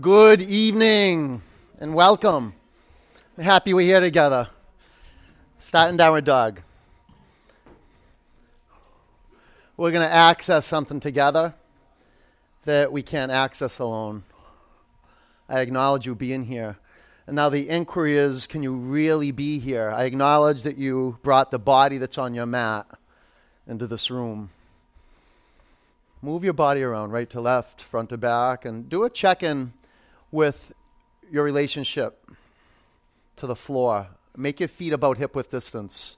Good evening and welcome. I'm happy we're here together. Starting downward dog. We're going to access something together that we can't access alone. I acknowledge you being here. And now the inquiry is can you really be here? I acknowledge that you brought the body that's on your mat into this room. Move your body around right to left, front to back, and do a check in with your relationship to the floor. Make your feet about hip width distance,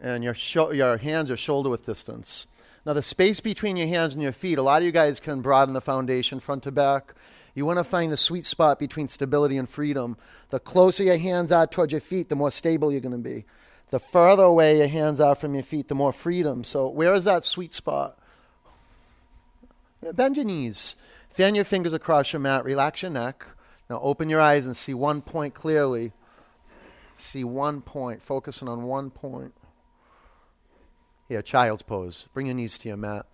and your, sho- your hands are shoulder width distance. Now, the space between your hands and your feet, a lot of you guys can broaden the foundation front to back. You want to find the sweet spot between stability and freedom. The closer your hands are towards your feet, the more stable you're going to be. The further away your hands are from your feet, the more freedom. So, where is that sweet spot? Bend your knees. Fan your fingers across your mat. Relax your neck. Now open your eyes and see one point clearly. See one point, focusing on one point. Here, child's pose. Bring your knees to your mat.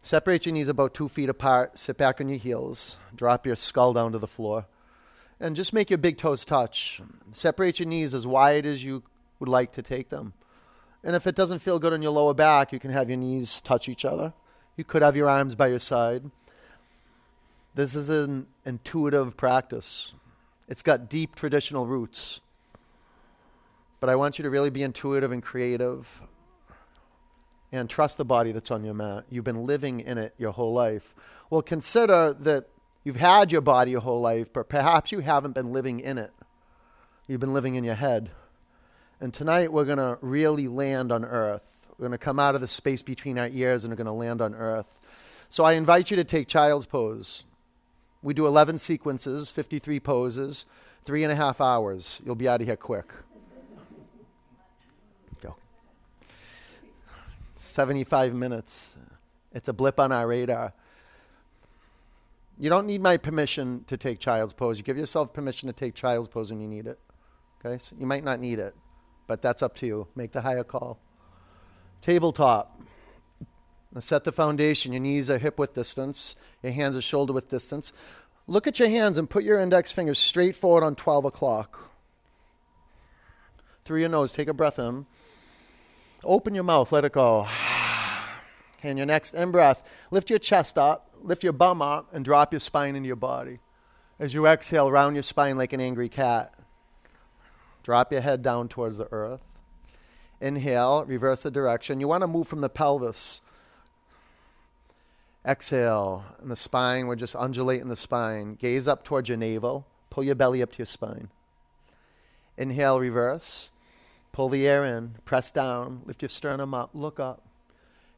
Separate your knees about two feet apart. Sit back on your heels. Drop your skull down to the floor. And just make your big toes touch. Separate your knees as wide as you would like to take them. And if it doesn't feel good on your lower back, you can have your knees touch each other. You could have your arms by your side. This is an intuitive practice. It's got deep traditional roots. But I want you to really be intuitive and creative and trust the body that's on your mat. You've been living in it your whole life. Well, consider that you've had your body your whole life, but perhaps you haven't been living in it. You've been living in your head. And tonight we're going to really land on earth. We're going to come out of the space between our ears and we're going to land on earth. So I invite you to take child's pose. We do 11 sequences, 53 poses, three and a half hours. You'll be out of here quick. Go. 75 minutes. It's a blip on our radar. You don't need my permission to take child's pose. You give yourself permission to take child's pose when you need it. Okay? So you might not need it, but that's up to you. Make the higher call. Tabletop. Now set the foundation. Your knees are hip width distance. Your hands are shoulder width distance. Look at your hands and put your index fingers straight forward on 12 o'clock. Through your nose, take a breath in. Open your mouth, let it go. And your next in breath, lift your chest up, lift your bum up, and drop your spine into your body. As you exhale, round your spine like an angry cat. Drop your head down towards the earth. Inhale, reverse the direction. You want to move from the pelvis. Exhale, and the spine, we're just undulating the spine. Gaze up towards your navel. Pull your belly up to your spine. Inhale, reverse. Pull the air in. Press down. Lift your sternum up. Look up.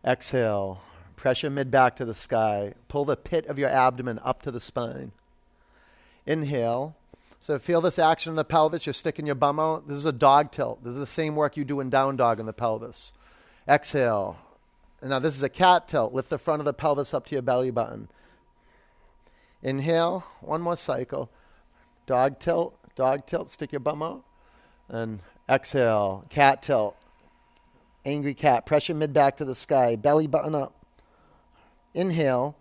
Exhale. Press your mid back to the sky. Pull the pit of your abdomen up to the spine. Inhale. So feel this action in the pelvis. You're sticking your bum out. This is a dog tilt. This is the same work you do in down dog in the pelvis. Exhale. Now this is a cat tilt. Lift the front of the pelvis up to your belly button. Inhale. One more cycle. Dog tilt. Dog tilt. Stick your bum out. And exhale. Cat tilt. Angry cat. Press your mid back to the sky. Belly button up. Inhale.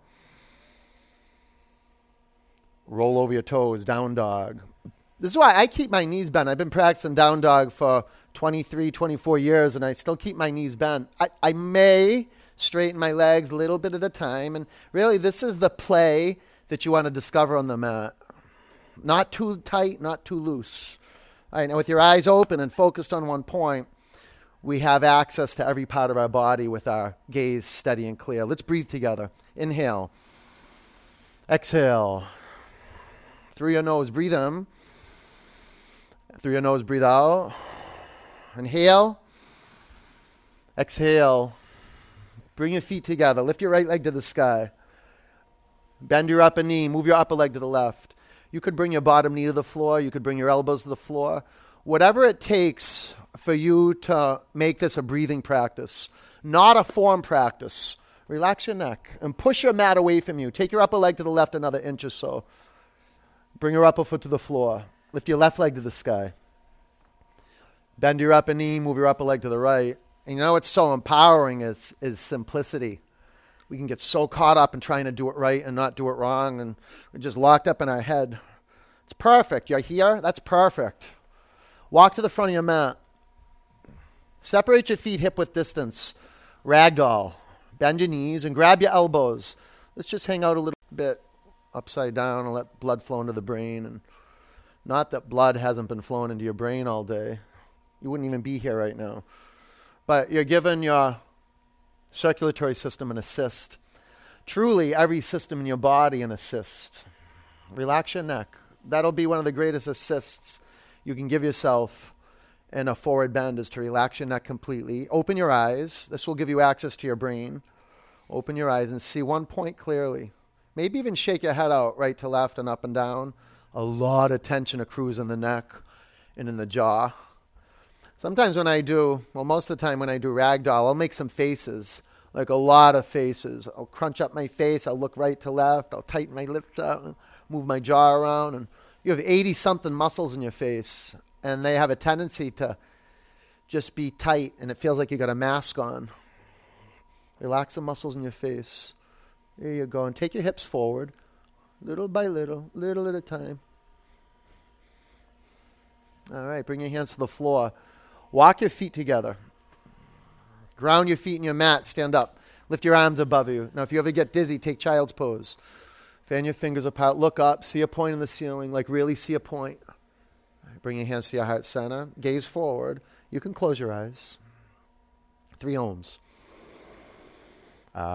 Roll over your toes, down dog. This is why I keep my knees bent. I've been practicing down dog for 23, 24 years, and I still keep my knees bent. I, I may straighten my legs a little bit at a time, and really, this is the play that you want to discover on the mat. Not too tight, not too loose. All right, now, with your eyes open and focused on one point, we have access to every part of our body with our gaze steady and clear. Let's breathe together. Inhale. Exhale. Through your nose, breathe in. Through your nose, breathe out. Inhale. Exhale. Bring your feet together. Lift your right leg to the sky. Bend your upper knee. Move your upper leg to the left. You could bring your bottom knee to the floor. You could bring your elbows to the floor. Whatever it takes for you to make this a breathing practice, not a form practice. Relax your neck and push your mat away from you. Take your upper leg to the left another inch or so. Bring your upper foot to the floor. Lift your left leg to the sky. Bend your upper knee, move your upper leg to the right. And you know what's so empowering is, is simplicity. we can get so caught up in trying to do it right and not do it wrong, and we're just locked up in our head. It's perfect. You're here? That's perfect. Walk to the front of your mat. Separate your feet hip width distance. Ragdoll. Bend your knees and grab your elbows. Let's just hang out a little bit upside down and let blood flow into the brain. And not that blood hasn't been flowing into your brain all day. You wouldn't even be here right now. But you're giving your circulatory system an assist. Truly, every system in your body an assist. Relax your neck. That'll be one of the greatest assists you can give yourself in a forward bend is to relax your neck completely. Open your eyes. This will give you access to your brain. Open your eyes and see one point clearly. Maybe even shake your head out right to left and up and down. A lot of tension accrues in the neck and in the jaw. Sometimes when I do, well, most of the time when I do ragdoll, I'll make some faces, like a lot of faces. I'll crunch up my face, I'll look right to left, I'll tighten my lips up, move my jaw around, and you have 80 something muscles in your face, and they have a tendency to just be tight, and it feels like you got a mask on. Relax the muscles in your face. There you go. And take your hips forward, little by little, little at a time. All right, bring your hands to the floor. Walk your feet together. Ground your feet in your mat. Stand up. Lift your arms above you. Now, if you ever get dizzy, take child's pose. Fan your fingers apart. Look up. See a point in the ceiling. Like really see a point. Bring your hands to your heart center. Gaze forward. You can close your eyes. Three oms. Ah.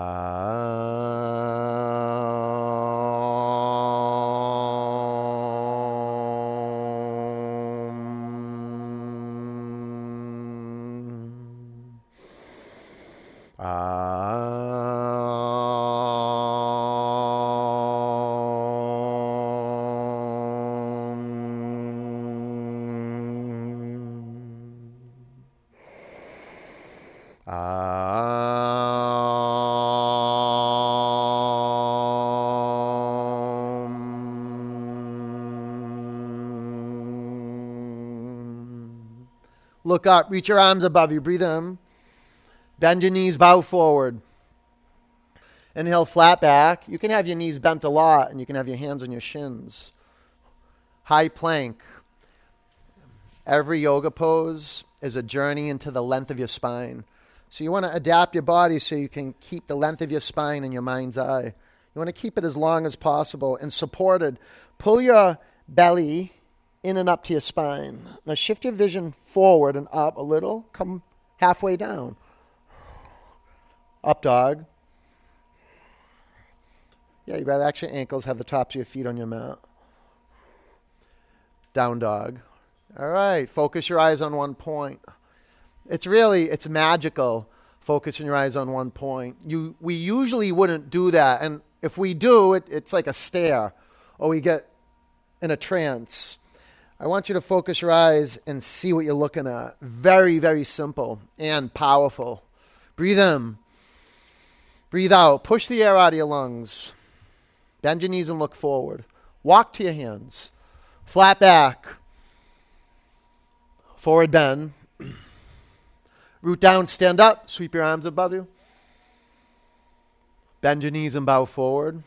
Look up, reach your arms above you, breathe in. Bend your knees, bow forward. Inhale, flat back. You can have your knees bent a lot, and you can have your hands on your shins. High plank. Every yoga pose is a journey into the length of your spine. So you want to adapt your body so you can keep the length of your spine in your mind's eye. You want to keep it as long as possible and supported. Pull your belly in and up to your spine. Now shift your vision forward and up a little. Come halfway down. Up dog. Yeah, you relax your ankles, have the tops of your feet on your mat. Down dog. All right, focus your eyes on one point. It's really it's magical focusing your eyes on one point. You we usually wouldn't do that, and if we do, it, it's like a stare, or we get in a trance. I want you to focus your eyes and see what you're looking at. Very, very simple and powerful. Breathe in. Breathe out. Push the air out of your lungs. Bend your knees and look forward. Walk to your hands. Flat back. Forward bend. Root down, stand up. Sweep your arms above you. Bend your knees and bow forward.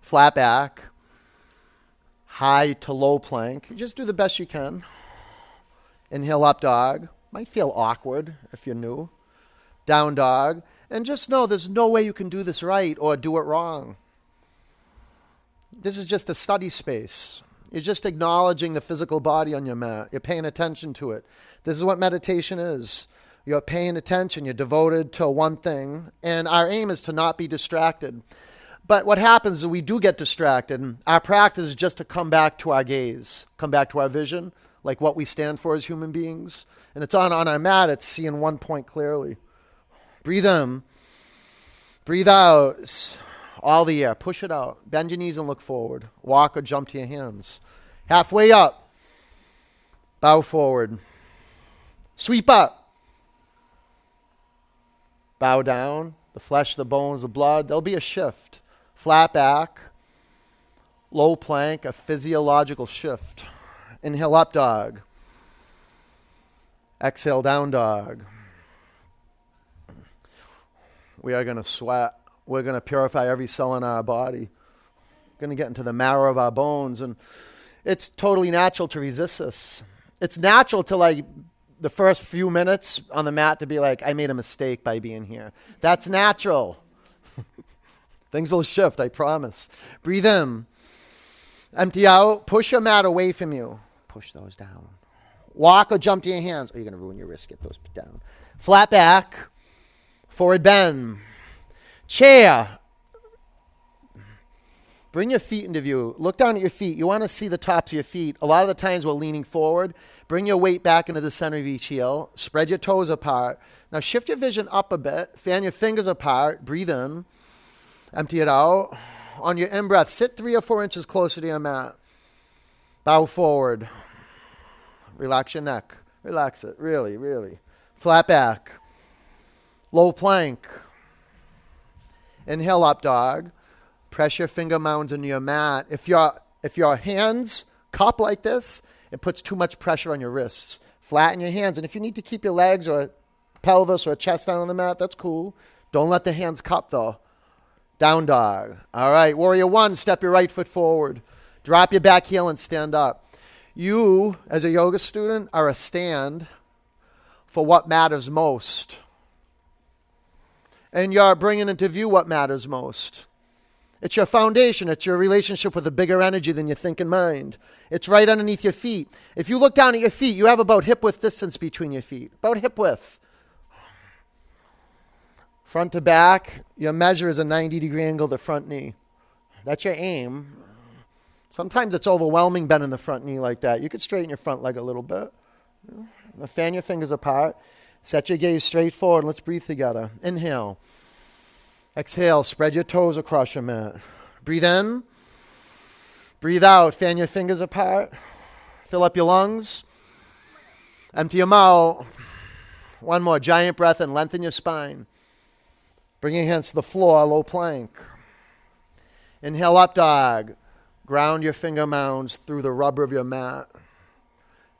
Flat back high to low plank. Just do the best you can. Inhale up dog. Might feel awkward if you're new. Down dog. And just know there's no way you can do this right or do it wrong. This is just a study space. You're just acknowledging the physical body on your mat. You're paying attention to it. This is what meditation is. You're paying attention. You're devoted to one thing. And our aim is to not be distracted. But what happens is we do get distracted. Our practice is just to come back to our gaze, come back to our vision, like what we stand for as human beings. And it's on, on our mat, it's seeing one point clearly. Breathe in, breathe out, all the air. Push it out. Bend your knees and look forward. Walk or jump to your hands. Halfway up, bow forward. Sweep up. Bow down. The flesh, the bones, the blood. There'll be a shift flat back, low plank, a physiological shift. Inhale up dog. Exhale down dog. We are going to sweat. We're going to purify every cell in our body. Going to get into the marrow of our bones. And it's totally natural to resist this. It's natural to like the first few minutes on the mat to be like, I made a mistake by being here. That's natural. Things will shift, I promise. Breathe in. Empty out. Push your mat away from you. Push those down. Walk or jump to your hands. Oh, you're going to ruin your wrist. Get those down. Flat back. Forward bend. Chair. Bring your feet into view. Look down at your feet. You want to see the tops of your feet. A lot of the times we're leaning forward. Bring your weight back into the center of each heel. Spread your toes apart. Now shift your vision up a bit. Fan your fingers apart. Breathe in. Empty it out. On your in breath, sit three or four inches closer to your mat. Bow forward. Relax your neck. Relax it. Really, really. Flat back. Low plank. Inhale up dog. Press your finger mounds into your mat. If your if your hands cup like this, it puts too much pressure on your wrists. Flatten your hands. And if you need to keep your legs or pelvis or chest down on the mat, that's cool. Don't let the hands cup though. Down dog. All right. Warrior one, step your right foot forward. Drop your back heel and stand up. You, as a yoga student, are a stand for what matters most. And you're bringing into view what matters most. It's your foundation. It's your relationship with a bigger energy than your thinking mind. It's right underneath your feet. If you look down at your feet, you have about hip width distance between your feet. About hip width. Front to back, your measure is a 90 degree angle the front knee. That's your aim. Sometimes it's overwhelming bending the front knee like that. You could straighten your front leg a little bit. Fan your fingers apart. Set your gaze straight forward. Let's breathe together. Inhale. Exhale. Spread your toes across your mat. Breathe in. Breathe out. Fan your fingers apart. Fill up your lungs. Empty your mouth. One more. Giant breath and lengthen your spine. Bring your hands to the floor, low plank. Inhale, up dog. Ground your finger mounds through the rubber of your mat.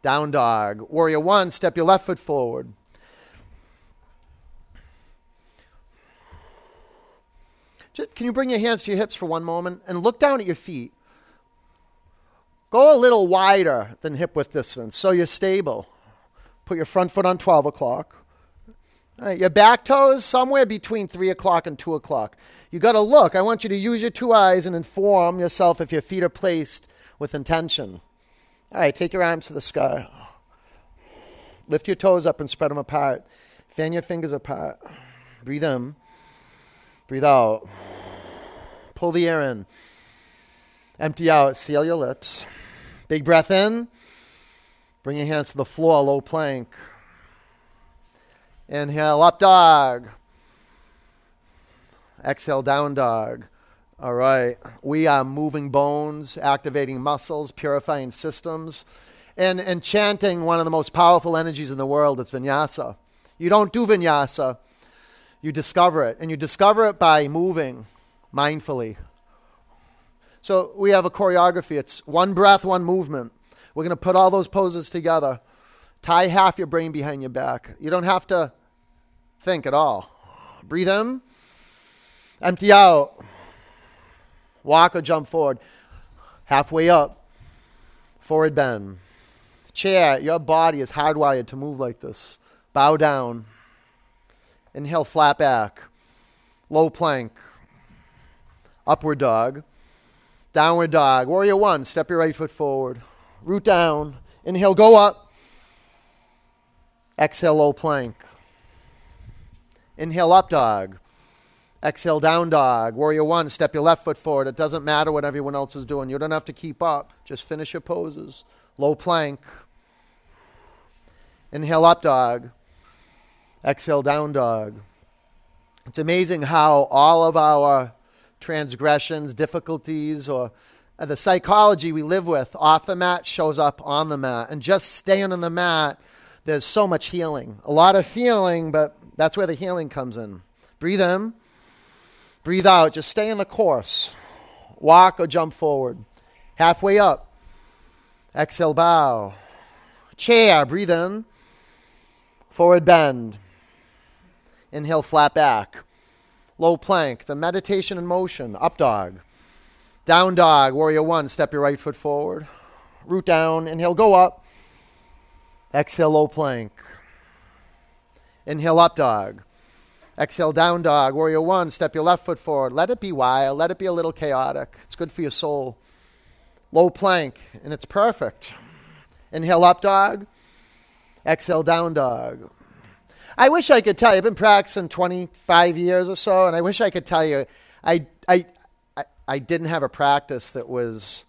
Down dog. Warrior one, step your left foot forward. Just, can you bring your hands to your hips for one moment and look down at your feet? Go a little wider than hip width distance so you're stable. Put your front foot on 12 o'clock. Your back toes somewhere between 3 o'clock and 2 o'clock. You got to look. I want you to use your two eyes and inform yourself if your feet are placed with intention. All right, take your arms to the sky. Lift your toes up and spread them apart. Fan your fingers apart. Breathe in. Breathe out. Pull the air in. Empty out. Seal your lips. Big breath in. Bring your hands to the floor, low plank. Inhale, up dog. Exhale, down dog. All right. We are moving bones, activating muscles, purifying systems, and, and chanting one of the most powerful energies in the world. It's vinyasa. You don't do vinyasa, you discover it. And you discover it by moving mindfully. So we have a choreography. It's one breath, one movement. We're going to put all those poses together. Tie half your brain behind your back. You don't have to think at all. Breathe in, empty out. Walk or jump forward. Halfway up, forward bend. Chair, your body is hardwired to move like this. Bow down. Inhale, flat back. Low plank. Upward dog. Downward dog. Warrior one, step your right foot forward. Root down. Inhale, go up. Exhale, low plank. Inhale, up dog. Exhale, down dog. Warrior one, step your left foot forward. It doesn't matter what everyone else is doing. You don't have to keep up. Just finish your poses. Low plank. Inhale, up dog. Exhale, down dog. It's amazing how all of our transgressions, difficulties, or the psychology we live with off the mat shows up on the mat. And just staying on the mat there's so much healing. A lot of feeling, but that's where the healing comes in. Breathe in, breathe out. Just stay in the course. Walk or jump forward. Halfway up. Exhale, bow. Chair, breathe in. Forward bend. Inhale, flat back. low plank. It's a meditation in motion. Up dog. Down dog. Warrior one. Step your right foot forward. Root down. Inhale, go up. Exhale, low plank. Inhale, up dog. Exhale, down dog. Warrior one. Step your left foot forward. Let it be wild. Let it be a little chaotic. It's good for your soul. Low plank, and it's perfect. Inhale, up dog. Exhale, down dog. I wish I could tell you. I've been practicing 25 years or so, and I wish I could tell you. I, I, I, I didn't have a practice that was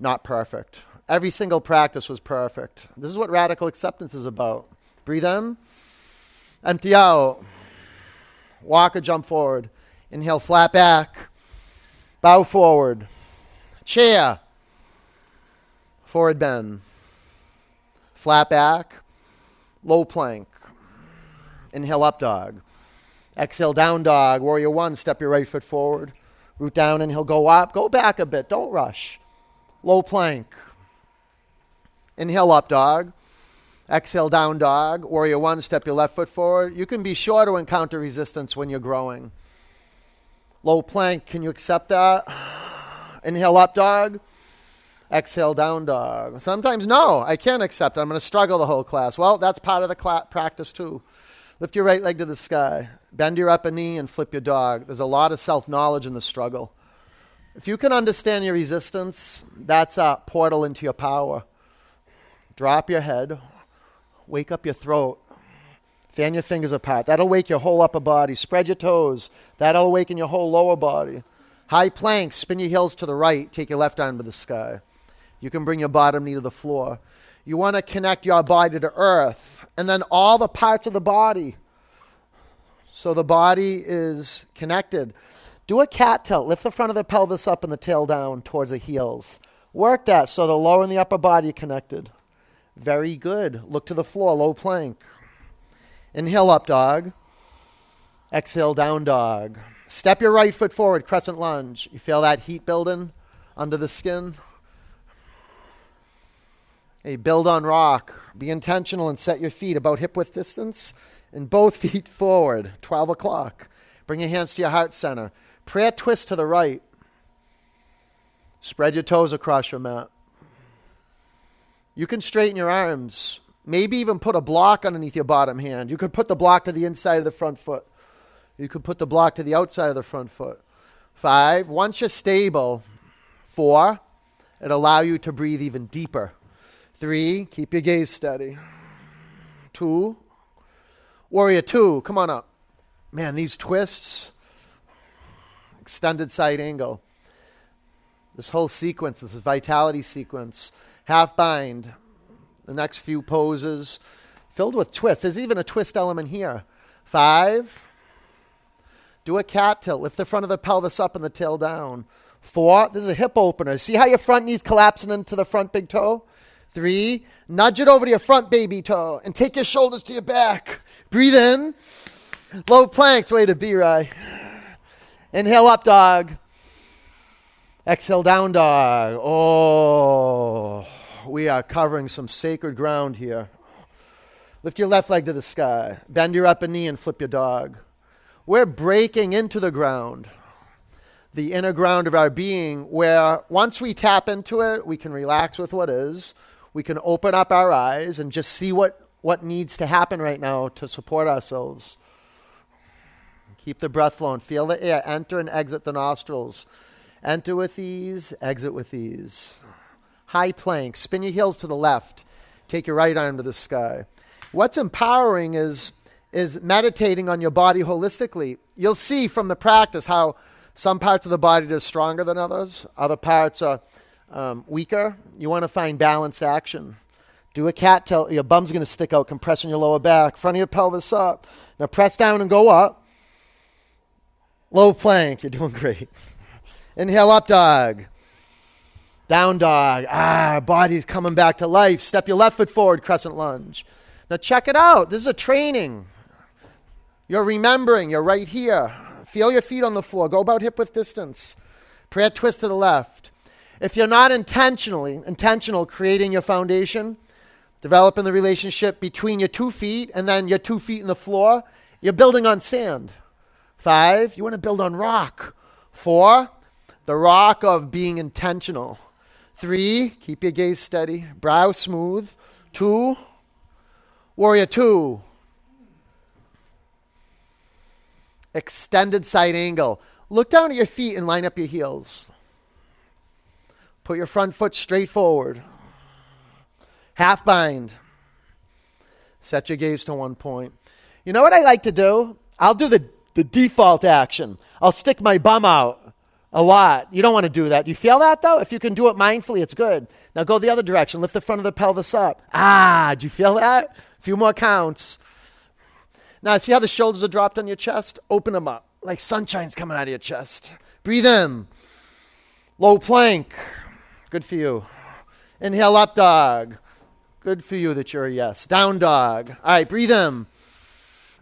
not perfect. Every single practice was perfect. This is what radical acceptance is about. Breathe in, empty out, walk or jump forward. Inhale, flat back, bow forward, chair, forward bend, flat back, low plank. Inhale, up dog. Exhale, down dog. Warrior one, step your right foot forward. Root down, inhale, go up. Go back a bit. Don't rush. Low plank. Inhale, up dog. Exhale, down dog. Warrior one, step your left foot forward. You can be sure to encounter resistance when you're growing. Low plank, can you accept that? Inhale, up dog. Exhale, down dog. Sometimes, no, I can't accept it. I'm going to struggle the whole class. Well, that's part of the cl- practice, too. Lift your right leg to the sky. Bend your upper knee and flip your dog. There's a lot of self knowledge in the struggle. If you can understand your resistance, that's a portal into your power. Drop your head, wake up your throat, fan your fingers apart. That'll wake your whole upper body. Spread your toes. That'll awaken your whole lower body. High plank, spin your heels to the right, take your left arm to the sky. You can bring your bottom knee to the floor. You want to connect your body to earth and then all the parts of the body. So the body is connected. Do a cat tilt. Lift the front of the pelvis up and the tail down towards the heels. Work that so the lower and the upper body are connected. Very good. Look to the floor, low plank. Inhale up dog. Exhale down dog. Step your right foot forward, crescent lunge. You feel that heat building under the skin? Build on rock. Be intentional and set your feet about hip width distance and both feet forward. 12 o'clock. Bring your hands to your heart center. Prayer twist to the right. Spread your toes across your mat. You can straighten your arms. Maybe even put a block underneath your bottom hand. You could put the block to the inside of the front foot. You could put the block to the outside of the front foot. Five. Once you're stable, four, it allow you to breathe even deeper. Three, keep your gaze steady. Two, warrior two, come on up. Man, these twists, extended side angle, this whole sequence, this is vitality sequence, half bind, the next few poses, filled with twists. There's even a twist element here. Five, do a cat tilt. Lift the front of the pelvis up and the tail down. Four, this is a hip opener. See how your front knee's collapsing into the front big toe? Three, nudge it over to your front baby toe and take your shoulders to your back. Breathe in. Low planks, way to be, right. Inhale up, dog. Exhale down, dog. Oh, we are covering some sacred ground here. Lift your left leg to the sky. Bend your upper knee and flip your dog. We're breaking into the ground, the inner ground of our being, where once we tap into it, we can relax with what is we can open up our eyes and just see what, what needs to happen right now to support ourselves. Keep the breath flowing. Feel the air enter and exit the nostrils. Enter with ease, exit with ease. High plank. Spin your heels to the left. Take your right arm to the sky. What's empowering is, is meditating on your body holistically. You'll see from the practice how some parts of the body are stronger than others, other parts are um, weaker, you want to find balanced action. Do a cat tilt. Your bum's going to stick out, compressing your lower back. Front of your pelvis up. Now press down and go up. Low plank. You're doing great. Inhale up dog. Down dog. Ah, body's coming back to life. Step your left foot forward, crescent lunge. Now check it out. This is a training. You're remembering. You're right here. Feel your feet on the floor. Go about hip width distance. Prayer twist to the left. If you're not intentionally intentional creating your foundation, developing the relationship between your two feet and then your two feet in the floor, you're building on sand. Five, you want to build on rock. Four, the rock of being intentional. Three, keep your gaze steady, brow smooth. Two, warrior two. Extended side angle. Look down at your feet and line up your heels. Put your front foot straight forward. Half bind. Set your gaze to one point. You know what I like to do? I'll do the, the default action. I'll stick my bum out a lot. You don't want to do that. You feel that though? If you can do it mindfully, it's good. Now go the other direction. Lift the front of the pelvis up. Ah, do you feel that? A few more counts. Now, see how the shoulders are dropped on your chest? Open them up like sunshine's coming out of your chest. Breathe in. Low plank. Good for you. Inhale up dog. Good for you that you're a yes. Down dog. All right, breathe in.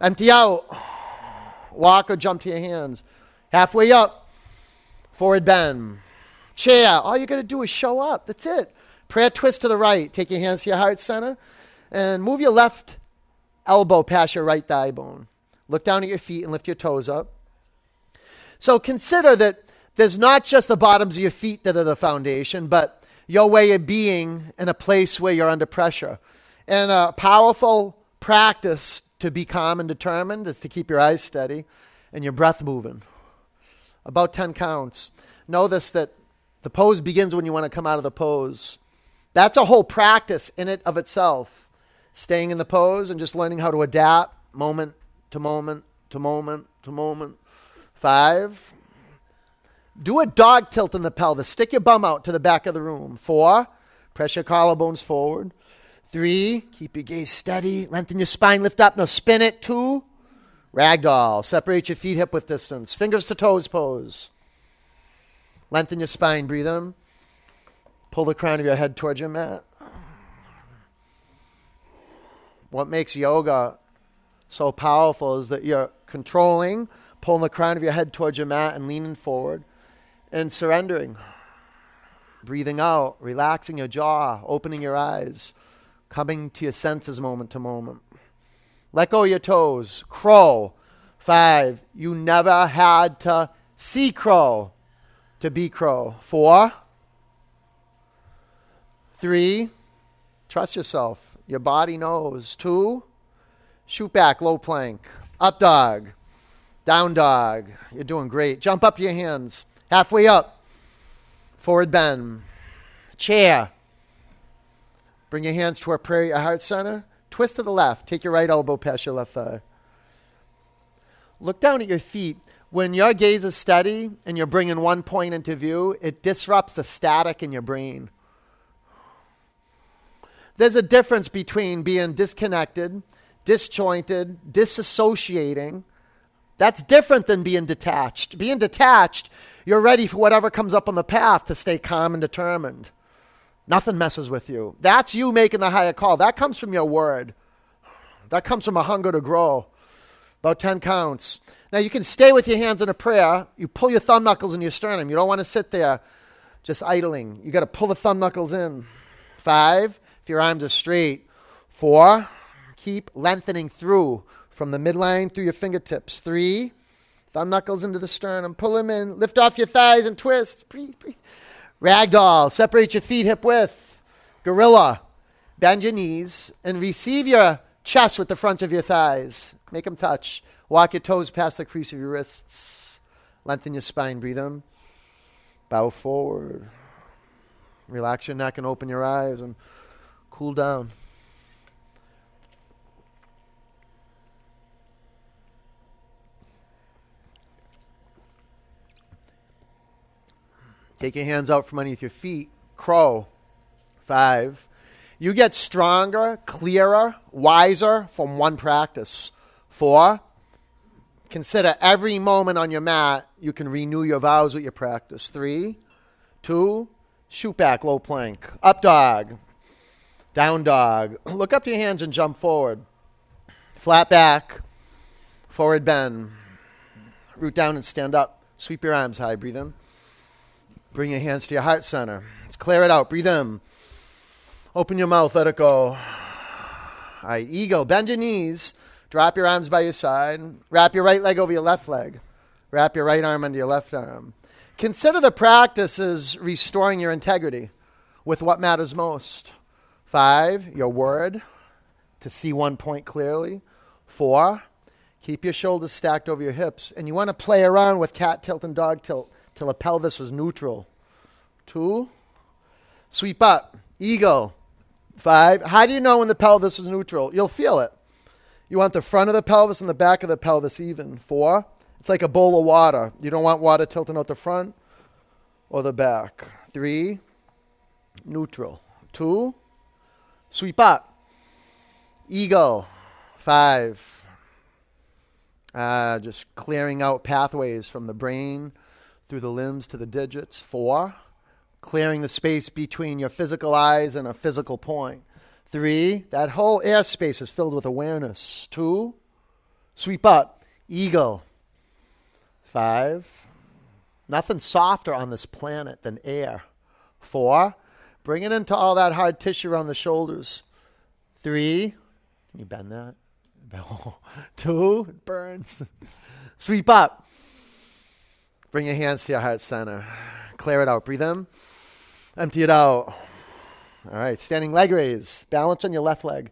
Empty out. Walk or jump to your hands. Halfway up. Forward bend. Chair. All you got to do is show up. That's it. Prayer twist to the right. Take your hands to your heart center and move your left elbow past your right thigh bone. Look down at your feet and lift your toes up. So consider that there's not just the bottoms of your feet that are the foundation, but your way of being in a place where you're under pressure. And a powerful practice to be calm and determined is to keep your eyes steady and your breath moving. About 10 counts. This that the pose begins when you want to come out of the pose. That's a whole practice in it of itself. Staying in the pose and just learning how to adapt moment to moment to moment to moment. Five. Do a dog tilt in the pelvis. Stick your bum out to the back of the room. Four. Press your collarbones forward. Three. Keep your gaze steady. Lengthen your spine. Lift up. Now spin it. Two. Ragdoll. Separate your feet hip width distance. Fingers to toes pose. Lengthen your spine. Breathe in. Pull the crown of your head towards your mat. What makes yoga so powerful is that you're controlling, pulling the crown of your head towards your mat and leaning forward and surrendering. Breathing out, relaxing your jaw, opening your eyes, coming to your senses moment to moment. Let go your toes. Crow. Five. You never had to see crow to be crow. Four. Three. Trust yourself. Your body knows. Two. Shoot back, low plank. Up dog. Down dog. You're doing great. Jump up your hands. Halfway up. Forward bend. Chair. Bring your hands to our prayer, your heart center. Twist to the left. Take your right elbow past your left thigh. Look down at your feet. When your gaze is steady and you're bringing one point into view, it disrupts the static in your brain. There's a difference between being disconnected disjointed, disassociating. That's different than being detached. Being detached, you're ready for whatever comes up on the path to stay calm and determined. Nothing messes with you. That's you making the higher call. That comes from your word. That comes from a hunger to grow. About 10 counts. Now you can stay with your hands in a prayer. You pull your thumb knuckles in your sternum. You don't want to sit there just idling. You got to pull the thumb knuckles in. Five, if your arms are straight. Four, keep lengthening through from the midline through your fingertips. Three, thumb knuckles into the sternum. Pull them in. Lift off your thighs and twist. Breathe, breathe. Ragdoll. Separate your feet hip width. Gorilla. Bend your knees and receive your chest with the front of your thighs. Make them touch. Walk your toes past the crease of your wrists. Lengthen your spine. Breathe in. Bow forward. Relax your neck and open your eyes and cool down. Take your hands out from underneath your feet. Crow. Five. You get stronger, clearer, wiser from one practice. Four. Consider every moment on your mat you can renew your vows with your practice. Three. Two. Shoot back, low plank. Up dog. Down dog. Look up to your hands and jump forward. Flat back. Forward bend. Root down and stand up. Sweep your arms high. Breathe in. Bring your hands to your heart center. Let's clear it out. Breathe in. Open your mouth. Let it go. All right, eagle. Bend your knees. Drop your arms by your side. Wrap your right leg over your left leg. Wrap your right arm under your left arm. Consider the practice as restoring your integrity with what matters most. Five, your word, to see one point clearly. Four, keep your shoulders stacked over your hips. And you want to play around with cat tilt and dog tilt till the pelvis is neutral. Two, sweep up, eagle. Five, how do you know when the pelvis is neutral? You'll feel it. You want the front of the pelvis and the back of the pelvis even. Four, it's like a bowl of water. You don't want water tilting out the front or the back. Three, neutral. Two, sweep up. Eagle. Five, uh, just clearing out pathways from the brain through the limbs to the digits. Four, clearing the space between your physical eyes and a physical point. Three, that whole airspace is filled with awareness. Two, sweep up. Eagle. Five, nothing softer on this planet than air. Four, bring it into all that hard tissue around the shoulders. Three, can you bend that? Two, it burns. Sweep up. Bring your hands to your heart center. Clear it out. Breathe in. Empty it out. All right, standing leg raise. Balance on your left leg.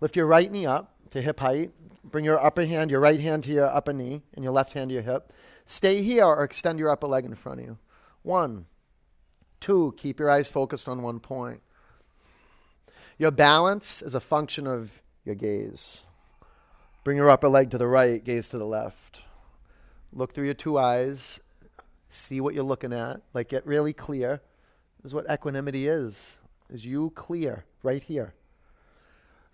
Lift your right knee up to hip height. Bring your upper hand, your right hand to your upper knee, and your left hand to your hip. Stay here or extend your upper leg in front of you. One, two, keep your eyes focused on one point. Your balance is a function of your gaze. Bring your upper leg to the right, gaze to the left. Look through your two eyes, see what you're looking at, like get really clear. This is what equanimity is. Is you clear right here.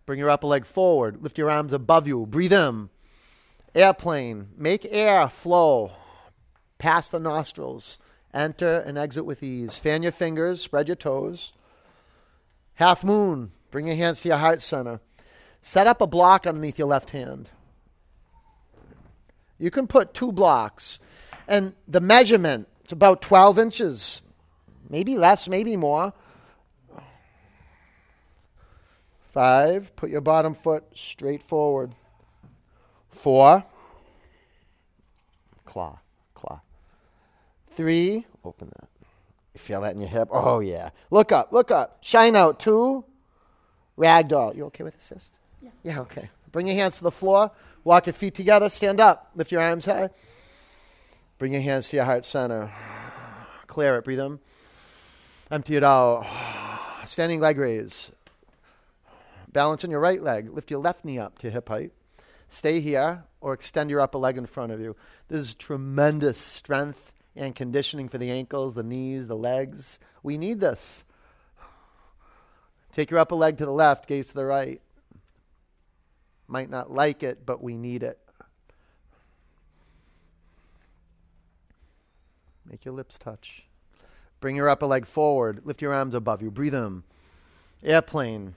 Bring your upper leg forward, lift your arms above you, breathe in. Airplane, make air flow past the nostrils. Enter and exit with ease. Fan your fingers, spread your toes. Half moon, bring your hands to your heart center. Set up a block underneath your left hand. You can put two blocks. And the measurement, it's about 12 inches, maybe less, maybe more. Five, put your bottom foot straight forward. Four, claw, claw. Three, open that. You feel that in your hip? Oh, yeah. Look up, look up. Shine out. Two, ragdoll. You okay with assist? Yeah. Yeah, okay. Bring your hands to the floor. Walk your feet together. Stand up. Lift your arms high. Bring your hands to your heart center. Clear it. Breathe in. Empty it out. Standing leg raise. Balance on your right leg. Lift your left knee up to hip height. Stay here or extend your upper leg in front of you. This is tremendous strength and conditioning for the ankles, the knees, the legs. We need this. Take your upper leg to the left, gaze to the right. Might not like it, but we need it. Make your lips touch. Bring your upper leg forward. Lift your arms above you. Breathe in. Airplane.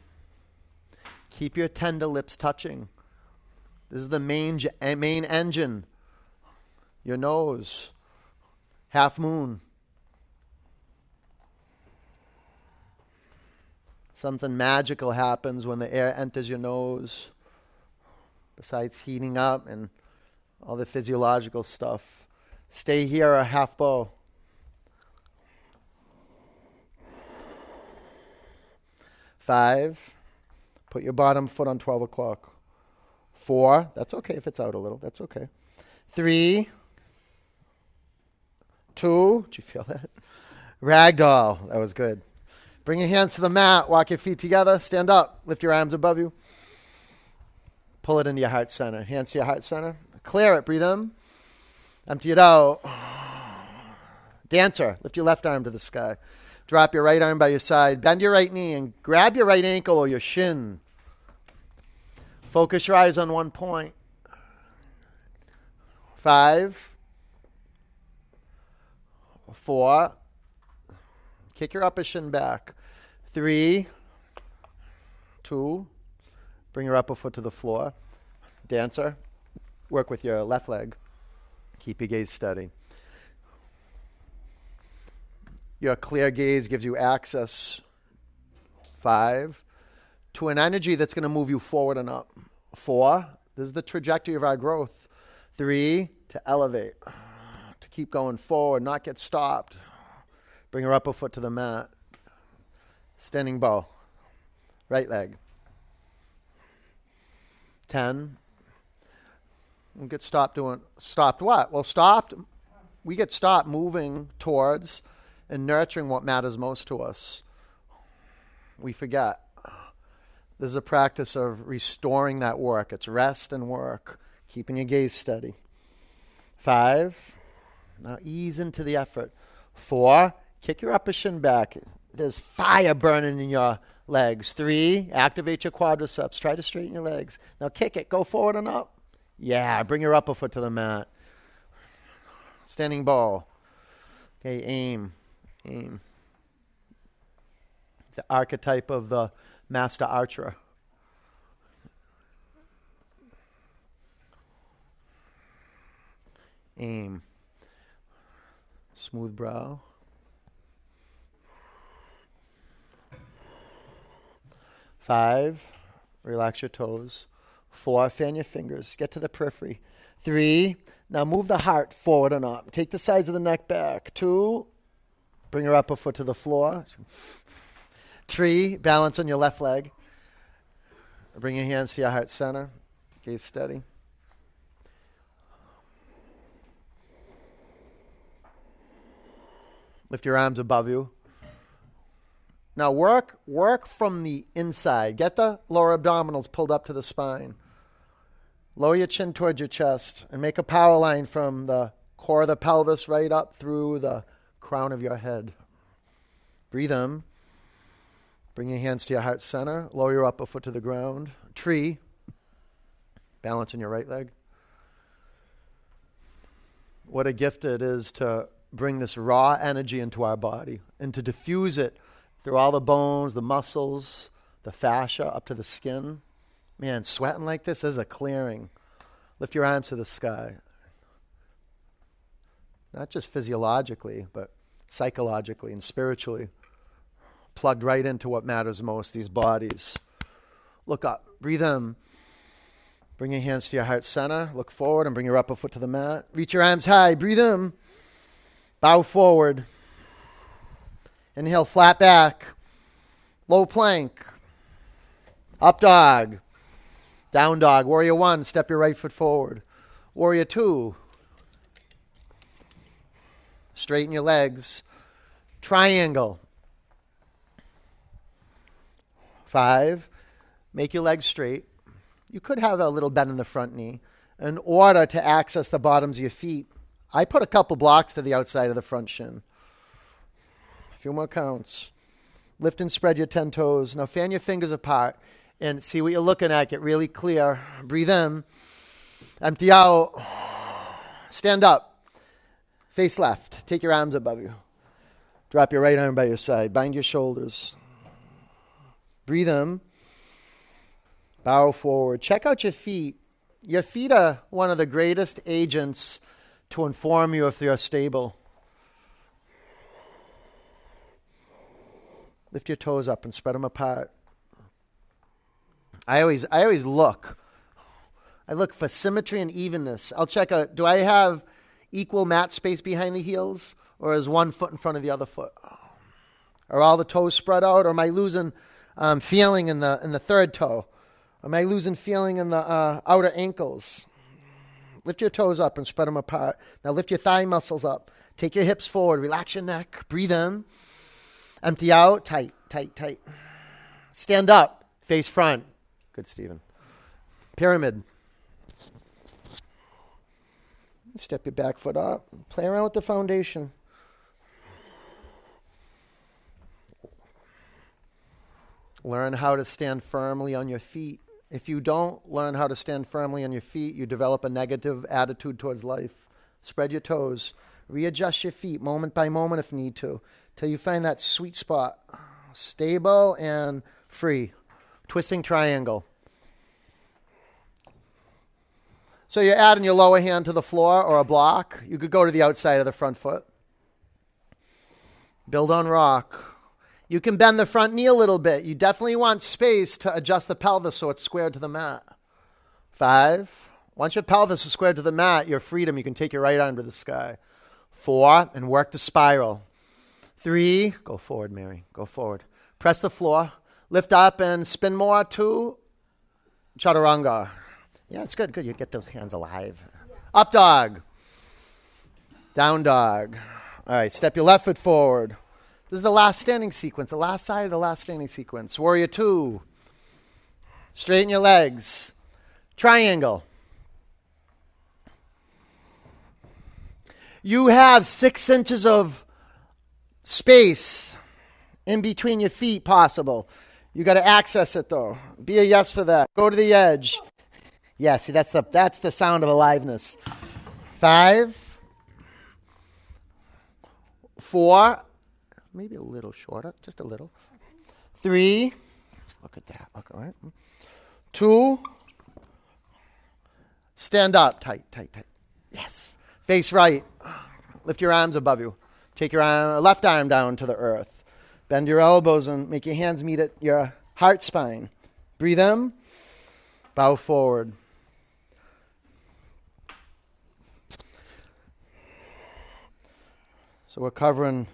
Keep your tender lips touching. This is the main, main engine. Your nose. Half moon. Something magical happens when the air enters your nose, besides heating up and all the physiological stuff. Stay here a half bow. Five. Put your bottom foot on 12 o'clock. Four. That's okay if it's out a little. That's okay. Three. Two. Did you feel that? Ragdoll. That was good. Bring your hands to the mat. Walk your feet together. Stand up. Lift your arms above you. Pull it into your heart center. Hands to your heart center. Clear it. Breathe in. Empty it out. Dancer. Lift your left arm to the sky. Drop your right arm by your side. Bend your right knee and grab your right ankle or your shin. Focus your eyes on one point. Five. Four. Kick your upper shin back. Three. Two. Bring your upper foot to the floor. Dancer. Work with your left leg. Keep your gaze steady. Your clear gaze gives you access. Five. To an energy that's going to move you forward and up. Four. This is the trajectory of our growth. Three. To elevate. To keep going forward, not get stopped. Bring your upper foot to the mat. Standing bow. Right leg. 10. We get stopped doing stopped what? Well, stopped we get stopped moving towards and nurturing what matters most to us. We forget. This is a practice of restoring that work. It's rest and work, keeping your gaze steady. Five. Now ease into the effort. Four. Kick your upper shin back. There's fire burning in your legs. Three. Activate your quadriceps. Try to straighten your legs. Now kick it. Go forward and up. Yeah. Bring your upper foot to the mat. Standing bow. Okay. Aim. Aim. The archetype of the master archer. Aim. Smooth brow. Five, relax your toes. Four, fan your fingers. Get to the periphery. Three, now move the heart forward and up. Take the sides of the neck back. Two, bring your upper foot to the floor. Three, balance on your left leg. Bring your hands to your heart center. Gaze steady. Lift your arms above you. Now work work from the inside. Get the lower abdominals pulled up to the spine. Lower your chin towards your chest and make a power line from the core of the pelvis right up through the crown of your head. Breathe in. Bring your hands to your heart center. Lower your upper foot to the ground. Tree. Balance in your right leg. What a gift it is to bring this raw energy into our body and to diffuse it through all the bones, the muscles, the fascia up to the skin. Man, sweating like this is a clearing. Lift your arms to the sky. Not just physiologically, but psychologically and spiritually plugged right into what matters most these bodies. Look up, breathe in. Bring your hands to your heart center. Look forward and bring your upper foot to the mat. Reach your arms high. Breathe in. Bow forward. Inhale, flat back. Low plank. Up dog. Down dog. Warrior one, step your right foot forward. Warrior two. Straighten your legs. Triangle. Five, make your legs straight. You could have a little bend in the front knee in order to access the bottoms of your feet. I put a couple blocks to the outside of the front shin. A few more counts. Lift and spread your 10 toes. Now fan your fingers apart and see what you're looking at. Get really clear. Breathe in. Empty out. Stand up. Face left. Take your arms above you. Drop your right arm by your side. Bind your shoulders. Breathe in. Bow forward. Check out your feet. Your feet are one of the greatest agents to inform you if they're stable. Lift your toes up and spread them apart. I always, I always look. I look for symmetry and evenness. I'll check out. Do I have equal mat space behind the heels, or is one foot in front of the other foot? Are all the toes spread out, or am I losing um, feeling in the in the third toe? Am I losing feeling in the uh, outer ankles? Lift your toes up and spread them apart. Now lift your thigh muscles up. Take your hips forward. Relax your neck. Breathe in. Empty out. Tight, tight, tight. Stand up. Face front. Good, Stephen. Pyramid. Step your back foot up. Play around with the foundation. Learn how to stand firmly on your feet. If you don't learn how to stand firmly on your feet, you develop a negative attitude towards life. Spread your toes. Readjust your feet moment by moment if need to, till you find that sweet spot. Stable and free. Twisting triangle. So you're adding your lower hand to the floor or a block. You could go to the outside of the front foot. Build on rock. You can bend the front knee a little bit. You definitely want space to adjust the pelvis so it's squared to the mat. Five. Once your pelvis is squared to the mat, your freedom, you can take your right arm to the sky. Four, and work the spiral. Three, go forward, Mary. Go forward. Press the floor. Lift up and spin more. Two, chaturanga. Yeah, it's good. Good. You get those hands alive. Up dog. Down dog. All right, step your left foot forward. This is the last standing sequence, the last side of the last standing sequence. Warrior two. Straighten your legs. Triangle. You have six inches of space in between your feet possible. You got to access it though. Be a yes for that. Go to the edge. Yeah, see that's the that's the sound of aliveness. Five, four, maybe a little shorter, just a little. Three, look at that. Look, all right. Two, stand up, tight, tight, tight. Yes. Face right. Lift your arms above you. Take your arm, left arm down to the earth. Bend your elbows and make your hands meet at your heart spine. Breathe in. Bow forward. So we're covering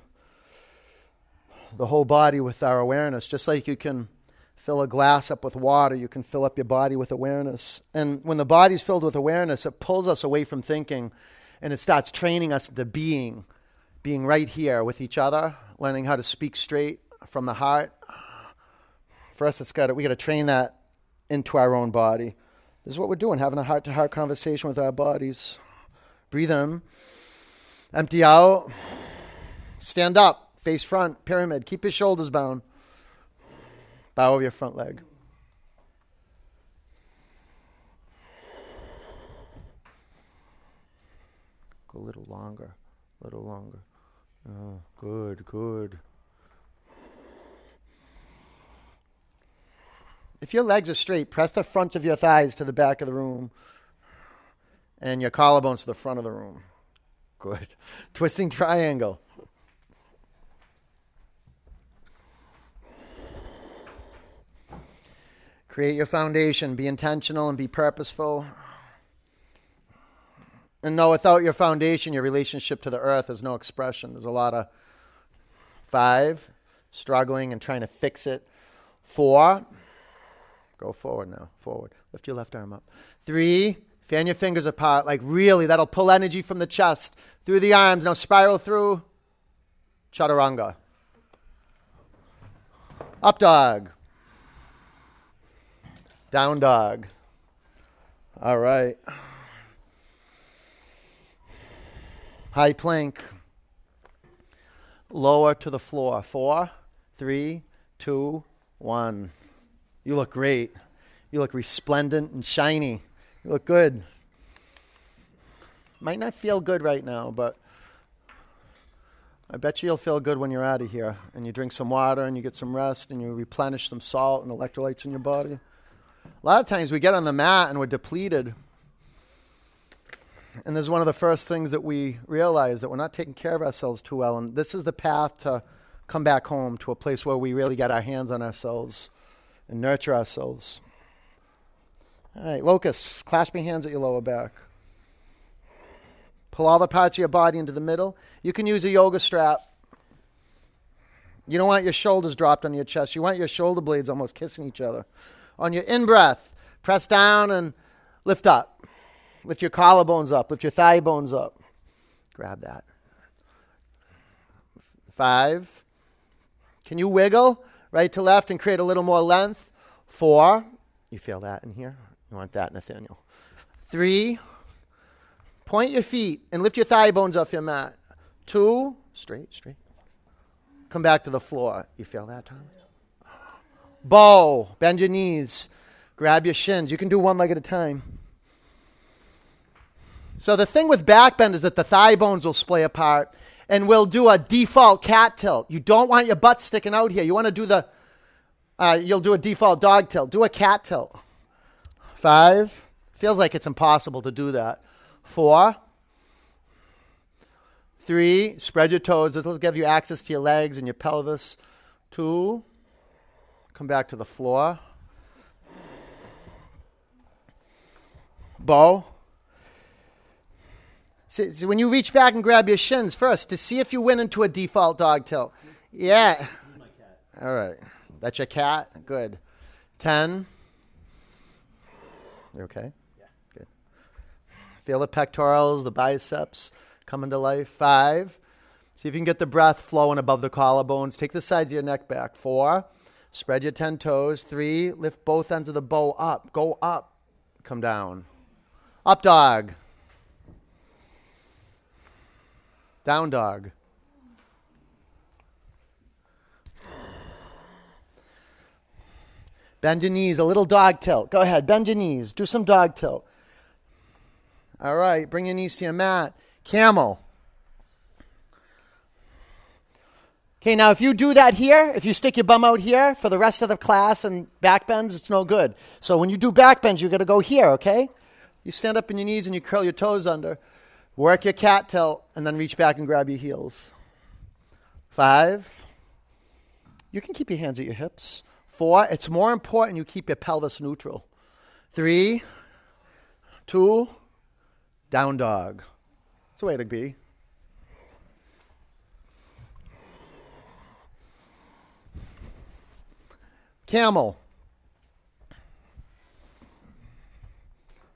the whole body with our awareness, just like you can fill a glass up with water, you can fill up your body with awareness. And when the body's filled with awareness, it pulls us away from thinking and it starts training us into being, being right here with each other, learning how to speak straight from the heart. For us, it's got to, we got to train that into our own body. This is what we're doing, having a heart to heart conversation with our bodies. Breathe in, empty out. Stand up, face front, pyramid. Keep your shoulders bound. Bow over your front leg. Go a little longer, a little longer. Oh, good, good. If your legs are straight, press the fronts of your thighs to the back of the room and your collarbones to the front of the room. Good. Twisting triangle. Create your foundation. Be intentional and be purposeful. And no, without your foundation, your relationship to the earth is no expression. There's a lot of five, struggling and trying to fix it. Four, go forward now, forward. Lift your left arm up. Three, fan your fingers apart. Like really, that'll pull energy from the chest through the arms. Now spiral through. Chaturanga. Up dog. Down dog. All right. High plank. Lower to the floor. Four, three, two, one. You look great. You look resplendent and shiny. You look good. Might not feel good right now, but I bet you you'll feel good when you're out of here and you drink some water and you get some rest and you replenish some salt and electrolytes in your body. A lot of times we get on the mat and we're depleted. And this is one of the first things that we realize that we're not taking care of ourselves too well. And this is the path to come back home to a place where we really get our hands on ourselves and nurture ourselves. All right, locust, clasp your hands at your lower back. Pull all the parts of your body into the middle. You can use a yoga strap. You don't want your shoulders dropped on your chest. You want your shoulder blades almost kissing each other. On your in breath, press down and lift up. Lift your collarbones up. Lift your thigh bones up. Grab that. Five. Can you wiggle right to left and create a little more length? Four. You feel that in here? You want that, Nathaniel. Three. Point your feet and lift your thigh bones off your mat. Two. Straight, straight. Come back to the floor. You feel that, Thomas? Bow. Bend your knees. Grab your shins. You can do one leg at a time. So the thing with back bend is that the thigh bones will splay apart and we'll do a default cat tilt. You don't want your butt sticking out here. You want to do the, uh, you'll do a default dog tilt. Do a cat tilt. Five. Feels like it's impossible to do that. Four. Three. Spread your toes. This will give you access to your legs and your pelvis. Two. Come back to the floor. Bow. See, see, when you reach back and grab your shins first to see if you went into a default dog tilt. Yeah. All right. That's your cat? Good. 10. You okay? Yeah. Good. Feel the pectorals, the biceps coming to life. Five. See if you can get the breath flowing above the collarbones. Take the sides of your neck back. Four. Spread your 10 toes. Three. Lift both ends of the bow up. Go up. Come down. Up dog. Down dog. Bend your knees, a little dog tilt. Go ahead, bend your knees. Do some dog tilt. All right, bring your knees to your mat. Camel. Okay, now if you do that here, if you stick your bum out here for the rest of the class and back bends, it's no good. So when you do back bends, you got to go here, okay? You stand up on your knees and you curl your toes under. Work your cat tilt and then reach back and grab your heels. Five. You can keep your hands at your hips. Four. It's more important you keep your pelvis neutral. Three. Two. Down dog. It's a way to be. Camel.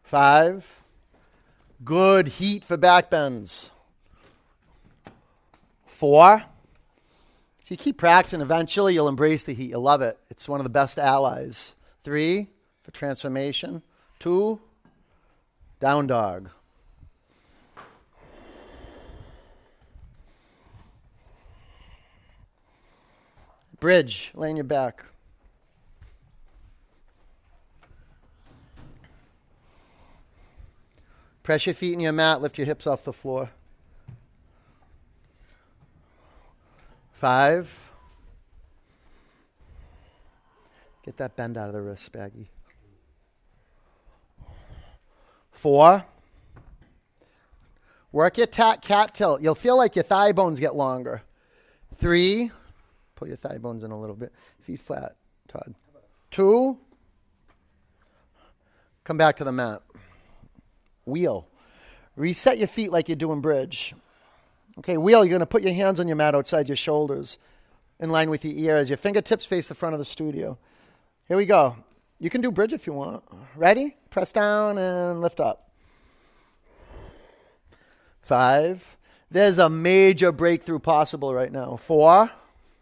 Five. Good heat for back bends. Four. So you keep practicing. Eventually, you'll embrace the heat. You'll love it. It's one of the best allies. Three for transformation. Two, down dog. Bridge, laying your back. Press your feet in your mat, lift your hips off the floor. Five. Get that bend out of the wrist, Baggy. Four. Work your tat cat tilt. You'll feel like your thigh bones get longer. Three. Pull your thigh bones in a little bit. Feet flat, Todd. Two. Come back to the mat. Wheel. Reset your feet like you're doing bridge. Okay, wheel, you're going to put your hands on your mat outside your shoulders in line with your ears. Your fingertips face the front of the studio. Here we go. You can do bridge if you want. Ready? Press down and lift up. Five. There's a major breakthrough possible right now. Four.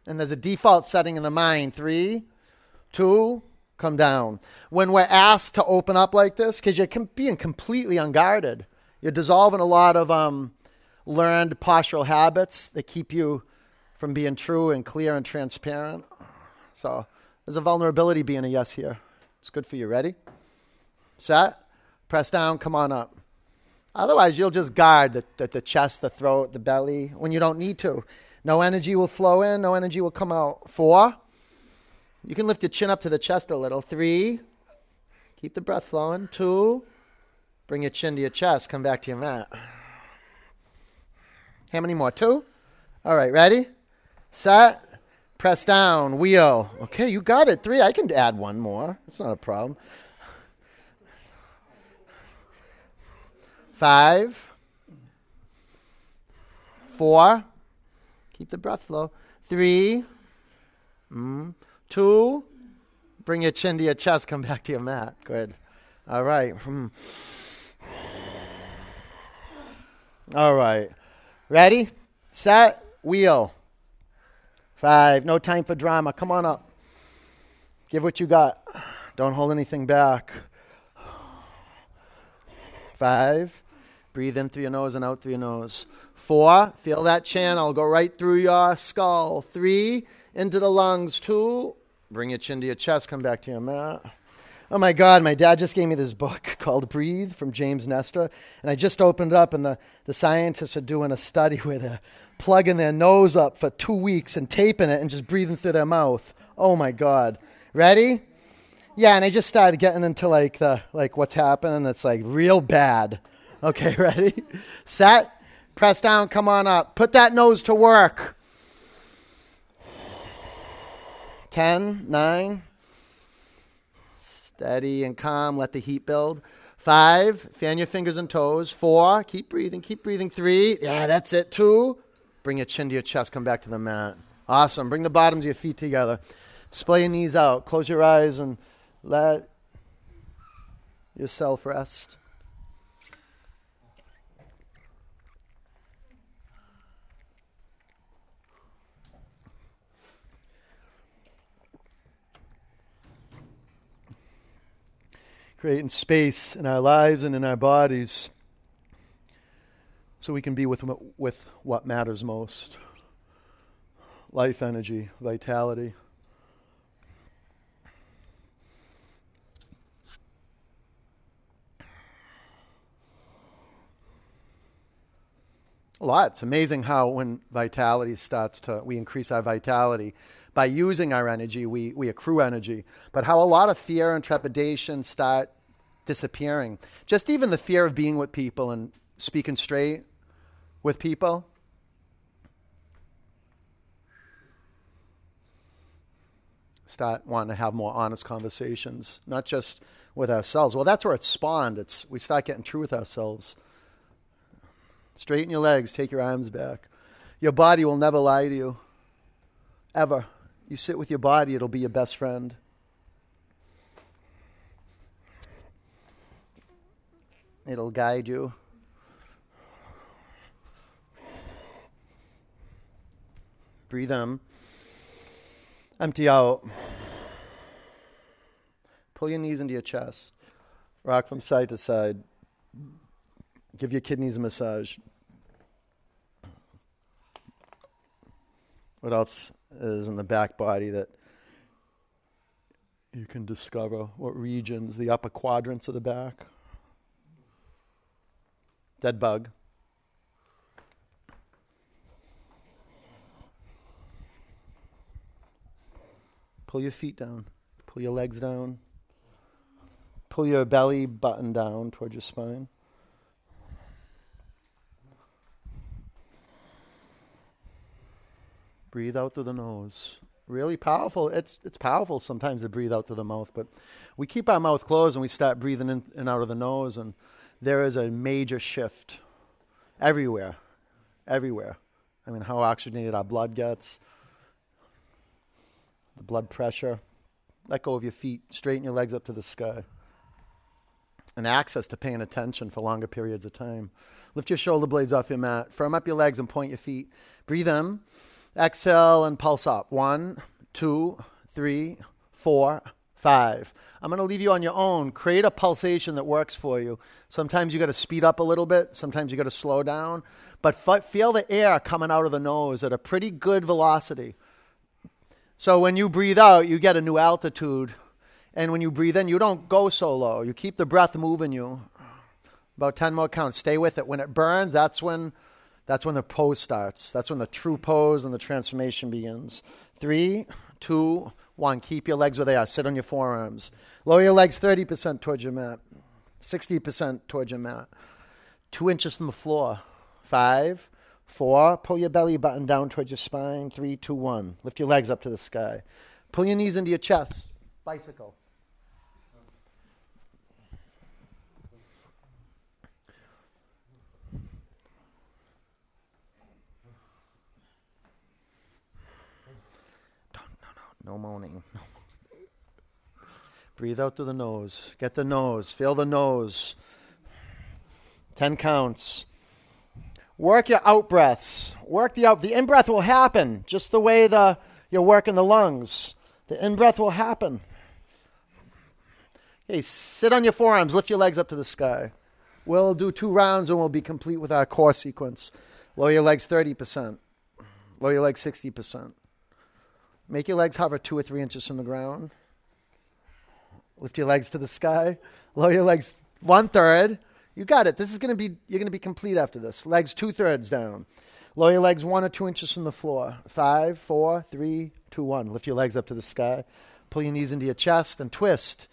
And there's a default setting in the mind. Three, two, come down. When we're asked to open up like this, because you're com- being completely unguarded, you're dissolving a lot of um, learned postural habits that keep you from being true and clear and transparent. So there's a vulnerability being a yes here. It's good for you. Ready? Set. Press down. Come on up. Otherwise, you'll just guard the, the, the chest, the throat, the belly when you don't need to. No energy will flow in, no energy will come out. Four. You can lift your chin up to the chest a little. Three. Keep the breath flowing. Two. Bring your chin to your chest. Come back to your mat. How many more? Two? All right, ready? Set. Press down. Wheel. Okay, you got it. Three. I can add one more. It's not a problem. Five. Four. Keep the breath flow. Three. Mm, two. Bring your chin to your chest. Come back to your mat. Good. All right. Mm. All right. Ready? Set. Wheel. Five. No time for drama. Come on up. Give what you got. Don't hold anything back. Five. Breathe in through your nose and out through your nose. Four. Feel that channel. Go right through your skull. Three. Into the lungs. Two. Bring your chin to your chest. Come back to your mat. Oh my God, my dad just gave me this book called Breath from James Nestor. And I just opened it up, and the, the scientists are doing a study where they're plugging their nose up for two weeks and taping it and just breathing through their mouth. Oh my God. Ready? Yeah, and I just started getting into like the like what's happening. It's like real bad. Okay, ready? Set. Press down. Come on up. Put that nose to work. Ten, nine. Steady and calm. Let the heat build. Five, fan your fingers and toes. Four, keep breathing, keep breathing. Three, yeah, that's it. Two, bring your chin to your chest, come back to the mat. Awesome. Bring the bottoms of your feet together. Splay your knees out. Close your eyes and let yourself rest. Creating space in our lives and in our bodies so we can be with, with what matters most life energy, vitality. A lot. It's amazing how when vitality starts to, we increase our vitality by using our energy, we, we accrue energy. But how a lot of fear and trepidation start disappearing. Just even the fear of being with people and speaking straight with people. Start wanting to have more honest conversations, not just with ourselves. Well, that's where it spawned. It's we start getting true with ourselves. Straighten your legs, take your arms back. Your body will never lie to you. Ever. You sit with your body, it'll be your best friend. It'll guide you. Breathe in. Empty out. Pull your knees into your chest. Rock from side to side. Give your kidneys a massage. What else is in the back body that you can discover? What regions? The upper quadrants of the back? Dead bug. Pull your feet down. Pull your legs down. Pull your belly button down towards your spine. Breathe out through the nose. Really powerful. It's it's powerful sometimes to breathe out through the mouth, but we keep our mouth closed and we start breathing in and out of the nose, and there is a major shift everywhere, everywhere. I mean, how oxygenated our blood gets, the blood pressure. Let go of your feet. Straighten your legs up to the sky. And access to paying attention for longer periods of time. Lift your shoulder blades off your mat. Firm up your legs and point your feet. Breathe in. Exhale and pulse up. One, two, three, four, five. I'm going to leave you on your own. Create a pulsation that works for you. Sometimes you got to speed up a little bit, sometimes you got to slow down, but f- feel the air coming out of the nose at a pretty good velocity. So when you breathe out, you get a new altitude. And when you breathe in, you don't go so low. You keep the breath moving you. About 10 more counts. Stay with it. When it burns, that's when that's when the pose starts. That's when the true pose and the transformation begins. Three, two, one. Keep your legs where they are. Sit on your forearms. Lower your legs 30% towards your mat, 60% towards your mat. Two inches from the floor. Five, four. Pull your belly button down towards your spine. Three, two, one. Lift your legs up to the sky. Pull your knees into your chest. Bicycle. No moaning. Breathe out through the nose. Get the nose. Feel the nose. 10 counts. Work your out breaths. Work the out. The in breath will happen just the way the you're working the lungs. The in breath will happen. Hey, sit on your forearms. Lift your legs up to the sky. We'll do two rounds and we'll be complete with our core sequence. Lower your legs 30%. Lower your legs 60%. Make your legs hover two or three inches from the ground. Lift your legs to the sky. Lower your legs one third. You got it. This is gonna be you're gonna be complete after this. Legs two thirds down. Lower your legs one or two inches from the floor. Five, four, three, two, one. Lift your legs up to the sky. Pull your knees into your chest and twist.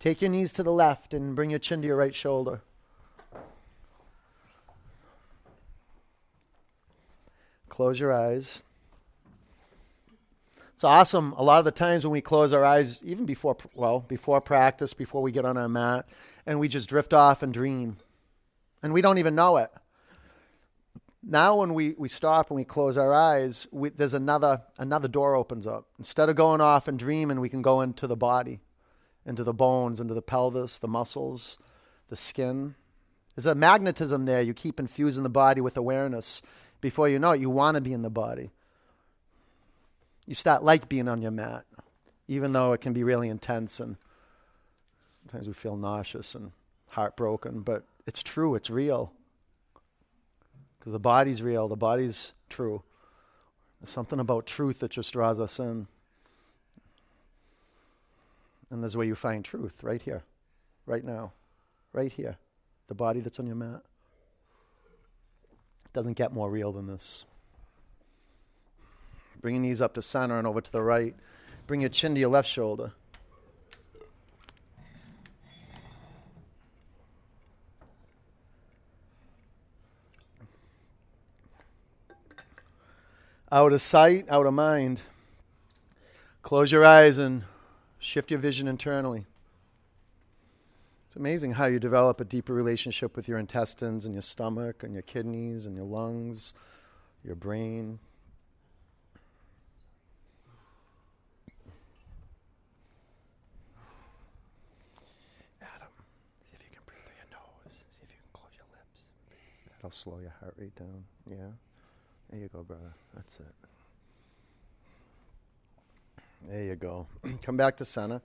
Take your knees to the left and bring your chin to your right shoulder. Close your eyes. It's awesome. A lot of the times when we close our eyes, even before, well, before practice, before we get on our mat, and we just drift off and dream. And we don't even know it. Now, when we, we stop and we close our eyes, we, there's another, another door opens up. Instead of going off and dreaming, we can go into the body, into the bones, into the pelvis, the muscles, the skin. There's a magnetism there. You keep infusing the body with awareness. Before you know it, you want to be in the body you start like being on your mat, even though it can be really intense and sometimes we feel nauseous and heartbroken. But it's true, it's real. Because the body's real, the body's true. There's something about truth that just draws us in. And there's where you find truth, right here, right now, right here. The body that's on your mat. Doesn't get more real than this. Bring your knees up to center and over to the right. Bring your chin to your left shoulder. Out of sight, out of mind. Close your eyes and shift your vision internally. It's amazing how you develop a deeper relationship with your intestines and your stomach and your kidneys and your lungs, your brain. That'll slow your heart rate down. Yeah. There you go, brother. That's it. There you go. Come back to center.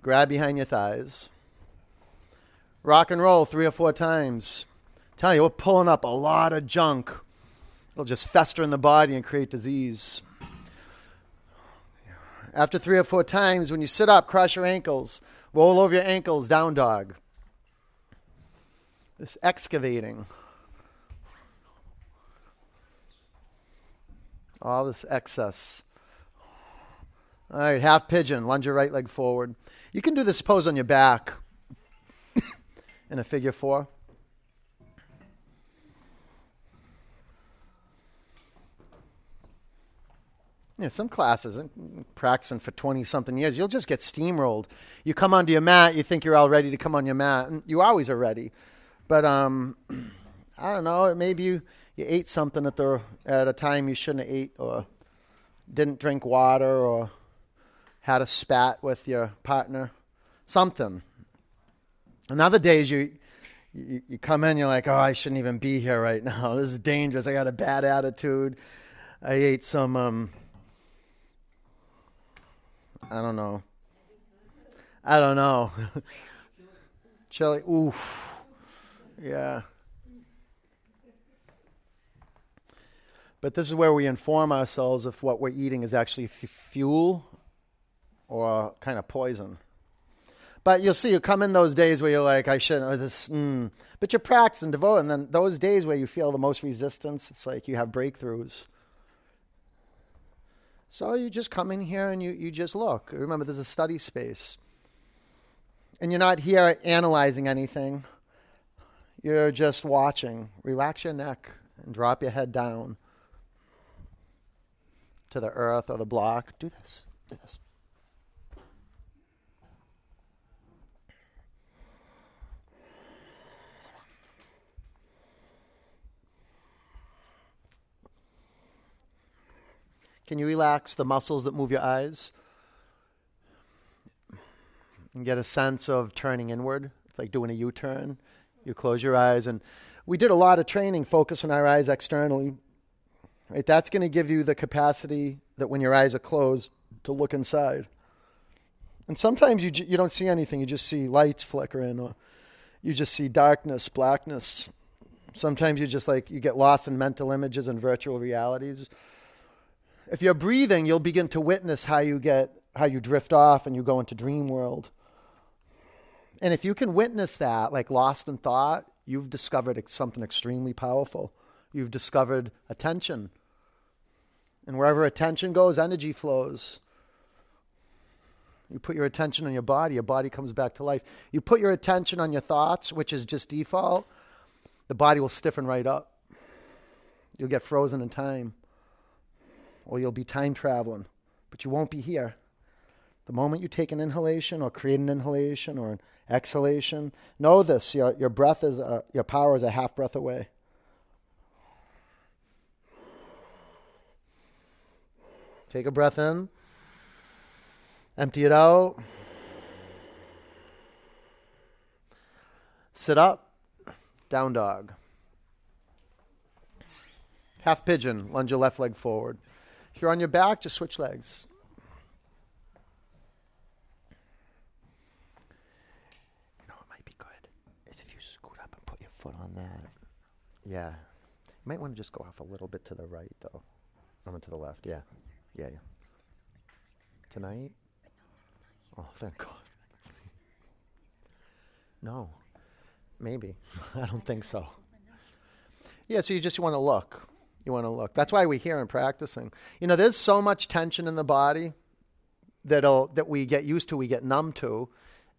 Grab behind your thighs. Rock and roll three or four times. Tell you, we're pulling up a lot of junk. It'll just fester in the body and create disease. After three or four times, when you sit up, cross your ankles, roll over your ankles, down dog this excavating. All this excess. All right, half pigeon. Lunge your right leg forward. You can do this pose on your back in a figure four. Yeah, some classes, practicing for 20 something years, you'll just get steamrolled. You come onto your mat, you think you're all ready to come on your mat, and you always are ready. But um, I don't know. Maybe you, you ate something at the at a time you shouldn't have ate, or didn't drink water, or had a spat with your partner. Something. And other days you, you you come in, you're like, oh, I shouldn't even be here right now. This is dangerous. I got a bad attitude. I ate some um, I don't know. I don't know. Chili. Oof. Yeah. But this is where we inform ourselves if what we're eating is actually f- fuel or kind of poison. But you'll see, you come in those days where you're like, I shouldn't, this, mm. but you're practicing devote. And then those days where you feel the most resistance, it's like you have breakthroughs. So you just come in here and you, you just look. Remember, there's a study space. And you're not here analyzing anything. You're just watching. Relax your neck and drop your head down to the earth or the block. Do this. Do this. Can you relax the muscles that move your eyes? And get a sense of turning inward. It's like doing a U turn. You close your eyes. And we did a lot of training, focus on our eyes externally. Right? That's going to give you the capacity that when your eyes are closed to look inside. And sometimes you, you don't see anything, you just see lights flickering, or you just see darkness, blackness. Sometimes you just like, you get lost in mental images and virtual realities. If you're breathing, you'll begin to witness how you get, how you drift off and you go into dream world. And if you can witness that, like lost in thought, you've discovered something extremely powerful. You've discovered attention. And wherever attention goes, energy flows. You put your attention on your body, your body comes back to life. You put your attention on your thoughts, which is just default, the body will stiffen right up. You'll get frozen in time. or you'll be time traveling, but you won't be here. The moment you take an inhalation or create an inhalation or an exhalation, know this your, your breath is a, your power is a half breath away. Take a breath in, empty it out. Sit up, down dog. Half pigeon, lunge your left leg forward. If you're on your back, just switch legs. You know what might be good is if you scoot up and put your foot on that. Yeah. You might want to just go off a little bit to the right, though. I'm to the left. Yeah. Yeah, yeah. Tonight? Oh, thank God. no. Maybe. I don't think so. Yeah, so you just want to look. You want to look. That's why we're here and practicing. You know, there's so much tension in the body that'll that we get used to, we get numb to,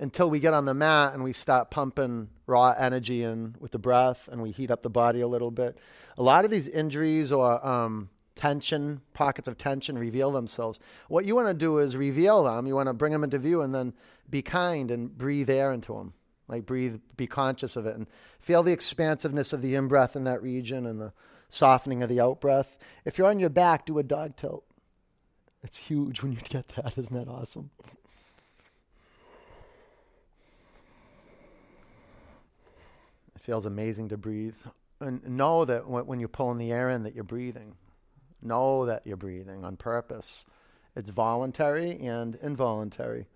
until we get on the mat and we start pumping raw energy in with the breath and we heat up the body a little bit. A lot of these injuries or um, tension, pockets of tension reveal themselves. What you want to do is reveal them. You want to bring them into view and then be kind and breathe air into them. Like breathe, be conscious of it and feel the expansiveness of the in breath in that region and the softening of the out breath. If you're on your back, do a dog tilt. It's huge when you get that. Isn't that awesome? It feels amazing to breathe. And know that when you're pulling the air in, that you're breathing. Know that you're breathing on purpose. It's voluntary and involuntary.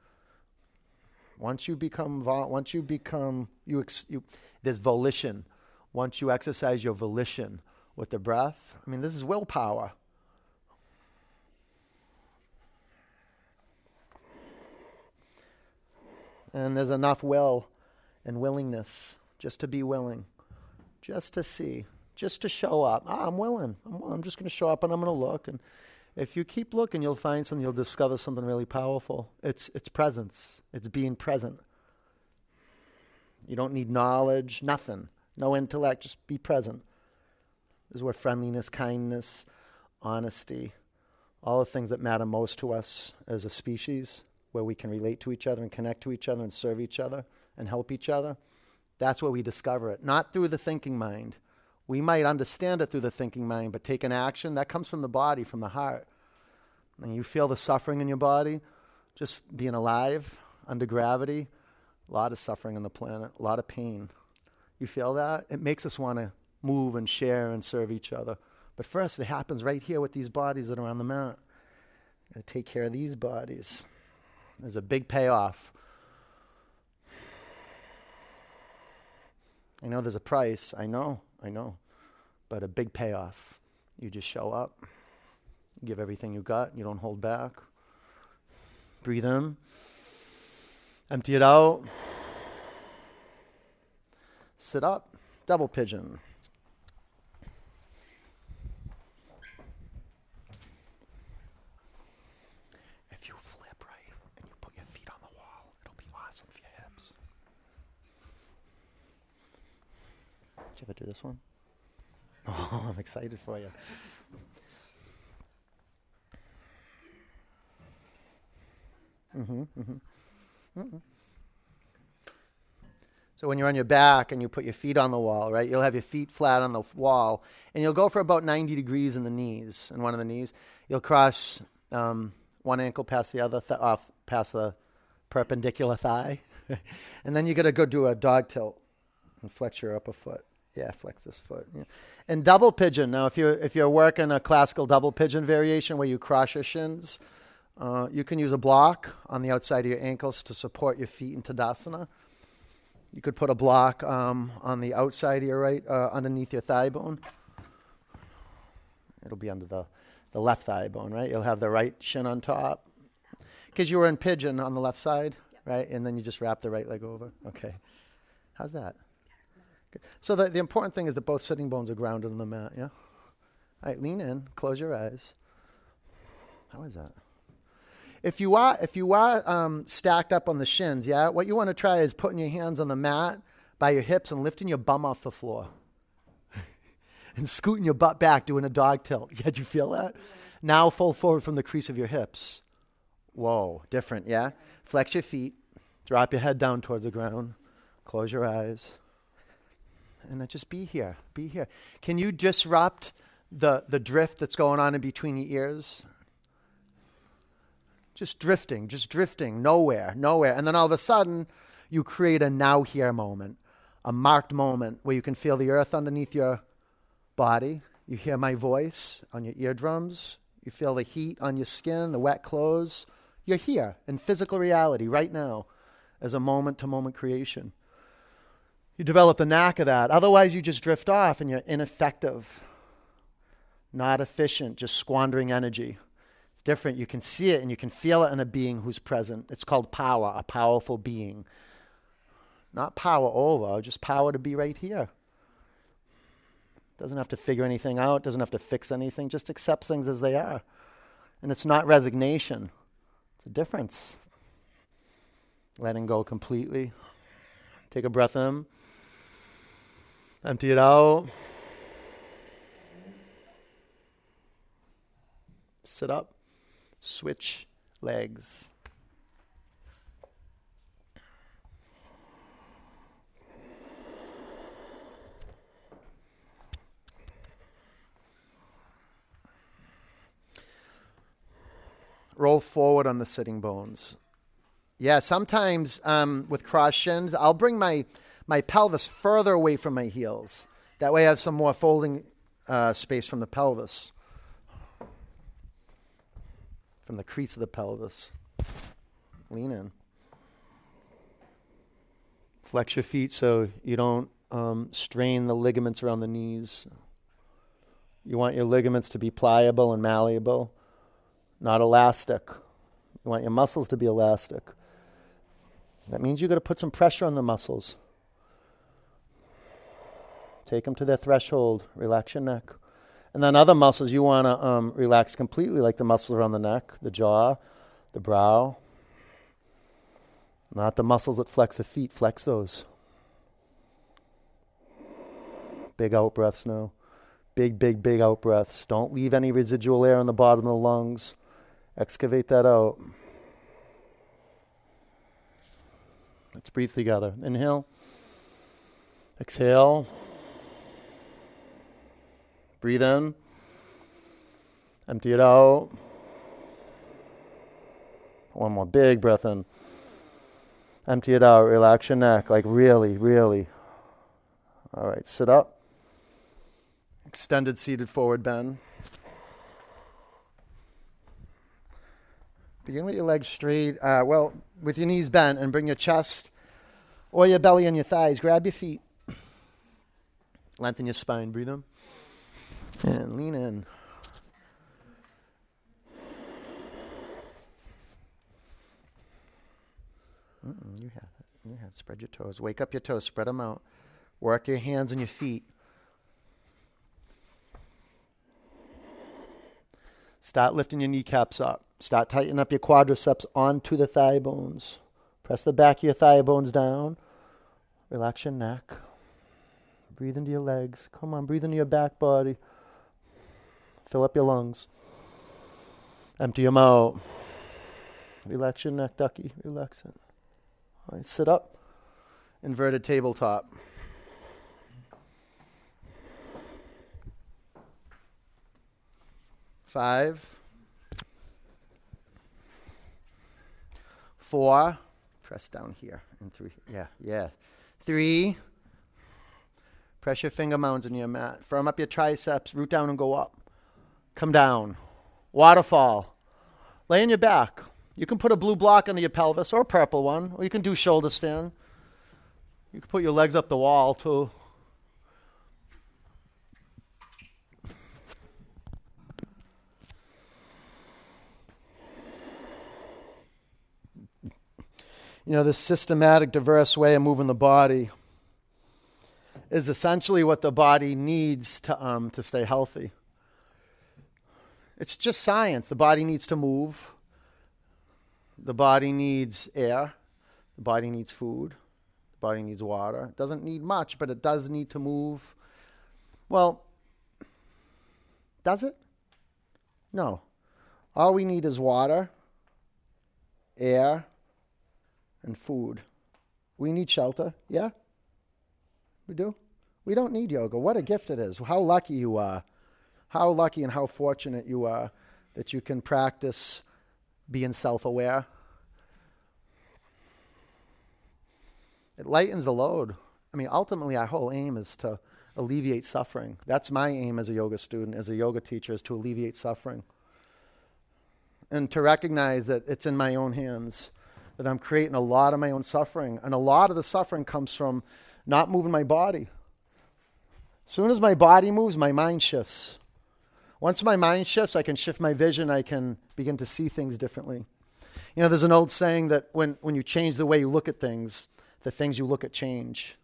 Once you become, vol- once you become, you, ex- you, there's volition. Once you exercise your volition, with the breath. I mean, this is willpower. And there's enough will and willingness just to be willing, just to see, just to show up. Ah, I'm willing. I'm, I'm just going to show up and I'm going to look. And if you keep looking, you'll find something. You'll discover something really powerful. It's it's presence. It's being present. You don't need knowledge, nothing, no intellect. Just be present is where friendliness, kindness, honesty, all the things that matter most to us as a species, where we can relate to each other and connect to each other and serve each other and help each other. That's where we discover it, not through the thinking mind. We might understand it through the thinking mind, but take an action, that comes from the body, from the heart. And you feel the suffering in your body, just being alive under gravity, a lot of suffering on the planet, a lot of pain. You feel that? It makes us want to move and share and serve each other. But first, it happens right here with these bodies that are on the mat. to take care of these bodies. There's a big payoff. I know there's a price. I know, I know. But a big payoff. You just show up, give everything you got, you don't hold back. Breathe in, empty it out. Sit up, double pigeon. Did you ever do this one? Oh, I'm excited for you. Mm-hmm, mm-hmm. Mm-hmm. So when you're on your back and you put your feet on the wall, right, you'll have your feet flat on the wall, and you'll go for about 90 degrees in the knees, in one of the knees. You'll cross um, one ankle past the other, th- off past the perpendicular thigh, and then you're gonna go do a dog tilt and flex your upper foot. Yeah, flex this foot. Yeah. And double pigeon. Now, if you're if you're working a classical double pigeon variation where you cross your shins, uh, you can use a block on the outside of your ankles to support your feet in Tadasana. You could put a block um, on the outside of your right, uh, underneath your thigh bone. It'll be under the, the left thigh bone, right? You'll have the right shin on top. Because you were in pigeon on the left side, yep. right? And then you just wrap the right leg over. Okay. How's that? So the, the important thing is that both sitting bones are grounded on the mat, yeah? All right, lean in, close your eyes. How is that? If you are if you are um, stacked up on the shins, yeah, what you want to try is putting your hands on the mat by your hips and lifting your bum off the floor. and scooting your butt back, doing a dog tilt. Yeah, did you feel that? Now fold forward from the crease of your hips. Whoa, different, yeah? Flex your feet, drop your head down towards the ground, close your eyes, and then just be here. Be here. Can you disrupt the, the drift that's going on in between your ears? Just drifting, just drifting, nowhere, nowhere. And then all of a sudden, you create a now here moment, a marked moment where you can feel the earth underneath your body. You hear my voice on your eardrums. You feel the heat on your skin, the wet clothes. You're here in physical reality right now as a moment to moment creation. You develop the knack of that. Otherwise, you just drift off and you're ineffective, not efficient, just squandering energy. It's different. You can see it and you can feel it in a being who's present. It's called power, a powerful being. Not power over, just power to be right here. Doesn't have to figure anything out, doesn't have to fix anything, just accepts things as they are. And it's not resignation, it's a difference. Letting go completely. Take a breath in, empty it out. Sit up, switch legs. roll forward on the sitting bones. Yeah, sometimes um, with cross shins, I'll bring my, my pelvis further away from my heels. That way I have some more folding uh, space from the pelvis, from the crease of the pelvis. Lean in. Flex your feet so you don't um, strain the ligaments around the knees. You want your ligaments to be pliable and malleable not elastic. You want your muscles to be elastic. That means you've got to put some pressure on the muscles. Take them to their threshold. Relax your neck. And then other muscles you want to um, relax completely, like the muscles around the neck, the jaw, the brow. Not the muscles that flex the feet, flex those. Big out breaths now. Big, big, big out breaths. Don't leave any residual air in the bottom of the lungs. Excavate that out. Let's breathe together. Inhale. Exhale. Breathe in. Empty it out. One more big breath in. Empty it out. Relax your neck. Like really, really. All right. Sit up. Extended seated forward bend. Begin with your legs straight, uh, well, with your knees bent, and bring your chest or your belly and your thighs. Grab your feet. Lengthen your spine. Breathe in. And lean in. Mm-mm, you have it. You have it. Spread your toes. Wake up your toes. Spread them out. Work your hands and your feet. Start lifting your kneecaps up. Start tightening up your quadriceps onto the thigh bones. Press the back of your thigh bones down. Relax your neck. Breathe into your legs. Come on, breathe into your back body. Fill up your lungs. Empty them out. Relax your neck, ducky. Relax it. All right, sit up. Inverted tabletop. Five. Four. Press down here. And three. Yeah, yeah. Three. Press your finger mounds in your mat. Firm up your triceps. Root down and go up. Come down. Waterfall. Lay on your back. You can put a blue block under your pelvis or a purple one, or you can do shoulder stand. You can put your legs up the wall too. you know, this systematic, diverse way of moving the body is essentially what the body needs to, um, to stay healthy. It's just science. The body needs to move, the body needs air, the body needs food, the body needs water. It doesn't need much, but it does need to move. Well, Does it? No. All we need is water, air, and food. We need shelter. Yeah? We do? We don't need yoga. What a gift it is. How lucky you are. How lucky and how fortunate you are that you can practice being self aware. It lightens the load. I mean, ultimately, our whole aim is to alleviate suffering. That's my aim as a yoga student, as a yoga teacher, is to alleviate suffering. And to recognize that it's in my own hands, that I'm creating a lot of my own suffering. And a lot of the suffering comes from not moving my body. As soon as my body moves, my mind shifts. Once my mind shifts, I can shift my vision. I can begin to see things differently. You know, there's an old saying that when, when you change the way you look at things, the things you look at change.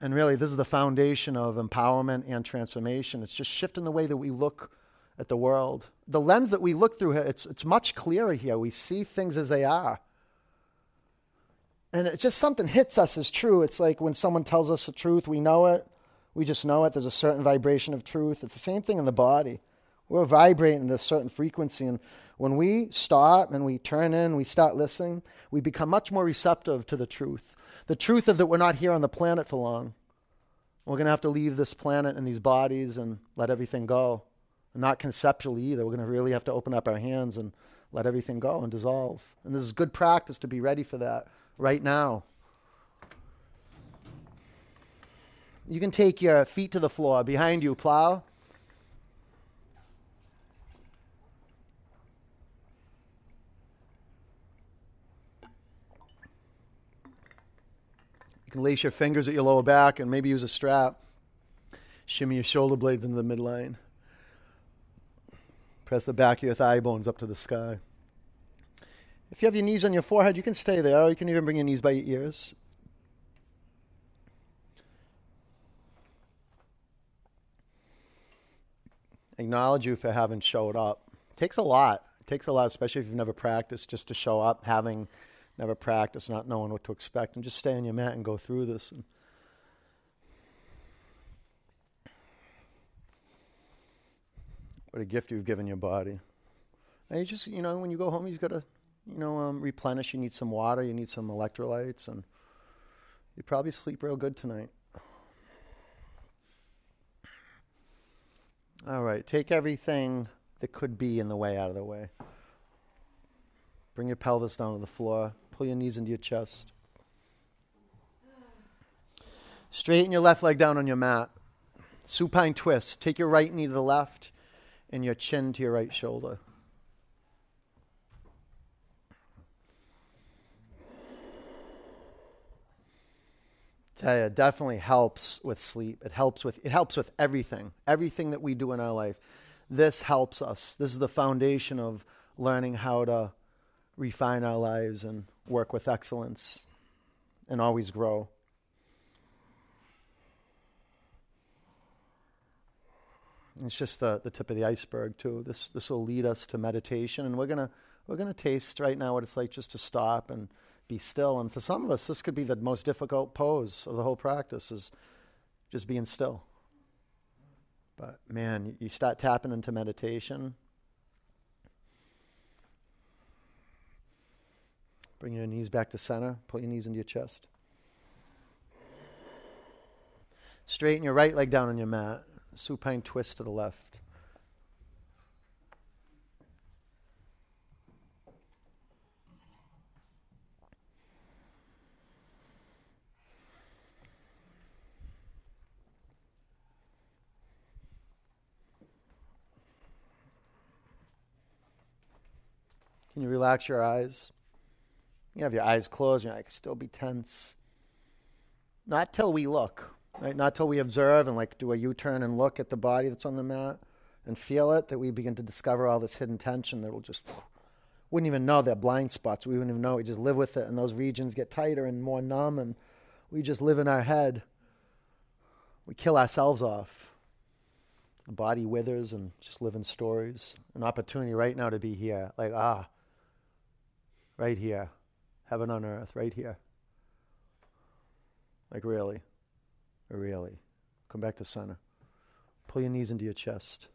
And really, this is the foundation of empowerment and transformation. It's just shifting the way that we look at the world. The lens that we look through, it's, it's much clearer here. We see things as they are. And it's just something hits us as true. It's like when someone tells us the truth, we know it. We just know it. There's a certain vibration of truth. It's the same thing in the body. We're vibrating at a certain frequency. And when we stop and we turn in, we start listening, we become much more receptive to the truth. The truth of that we're not here on the planet for long. We're going to have to leave this planet and these bodies and let everything go. Not conceptually either. We're going to really have to open up our hands and let everything go and dissolve. And this is good practice to be ready for that right now. You can take your feet to the floor. Behind you, plow. You can lace your fingers at your lower back and maybe use a strap. Shimmy your shoulder blades into the midline. Press the back of your thigh bones up to the sky. If you have your knees on your forehead, you can stay there, or you can even bring your knees by your ears. Acknowledge you for having showed up. It takes a lot. It takes a lot, especially if you've never practiced, just to show up, having never practiced, not knowing what to expect, and just stay on your mat and go through this. And what a gift you've given your body. And you just, you know, when you go home, you've got to you know, um, replenish. You need some water. You need some electrolytes, and you probably sleep real good tonight. All right, take everything that could be in the way out of the way. Bring your pelvis down to the floor. Pull your knees into your chest. Straighten your left leg down on your mat. Supine twist. Take your right knee to the left and your chin to your right shoulder. Tell you, it definitely helps with sleep. It helps with it helps with everything, everything that we do in our life. This helps us. This is the foundation of learning how to refine our lives and work with excellence and always grow. It's just the, the tip of the iceberg too. This this will lead us to meditation, and we're gonna we're gonna taste right now what it's like just to stop and be still. And for some of us, this could be the most difficult pose of the whole practice is just being still. But man, you start tapping into meditation. Bring your knees back to center. Pull your knees into your chest. Straighten your right leg down on your mat. Supine twist to the left. Can you relax your eyes? You have your eyes closed, you're like, still be tense. Not till we look, right? Not till we observe and like do a U turn and look at the body that's on the mat and feel it that we begin to discover all this hidden tension that will just wouldn't even know they're blind spots. We wouldn't even know. We just live with it, and those regions get tighter and more numb, and we just live in our head. We kill ourselves off. The body withers and just live in stories. An opportunity right now to be here. Like, ah, right here. Heaven on earth, right here. Like, really? Really? Come back to center. Pull your knees into your chest.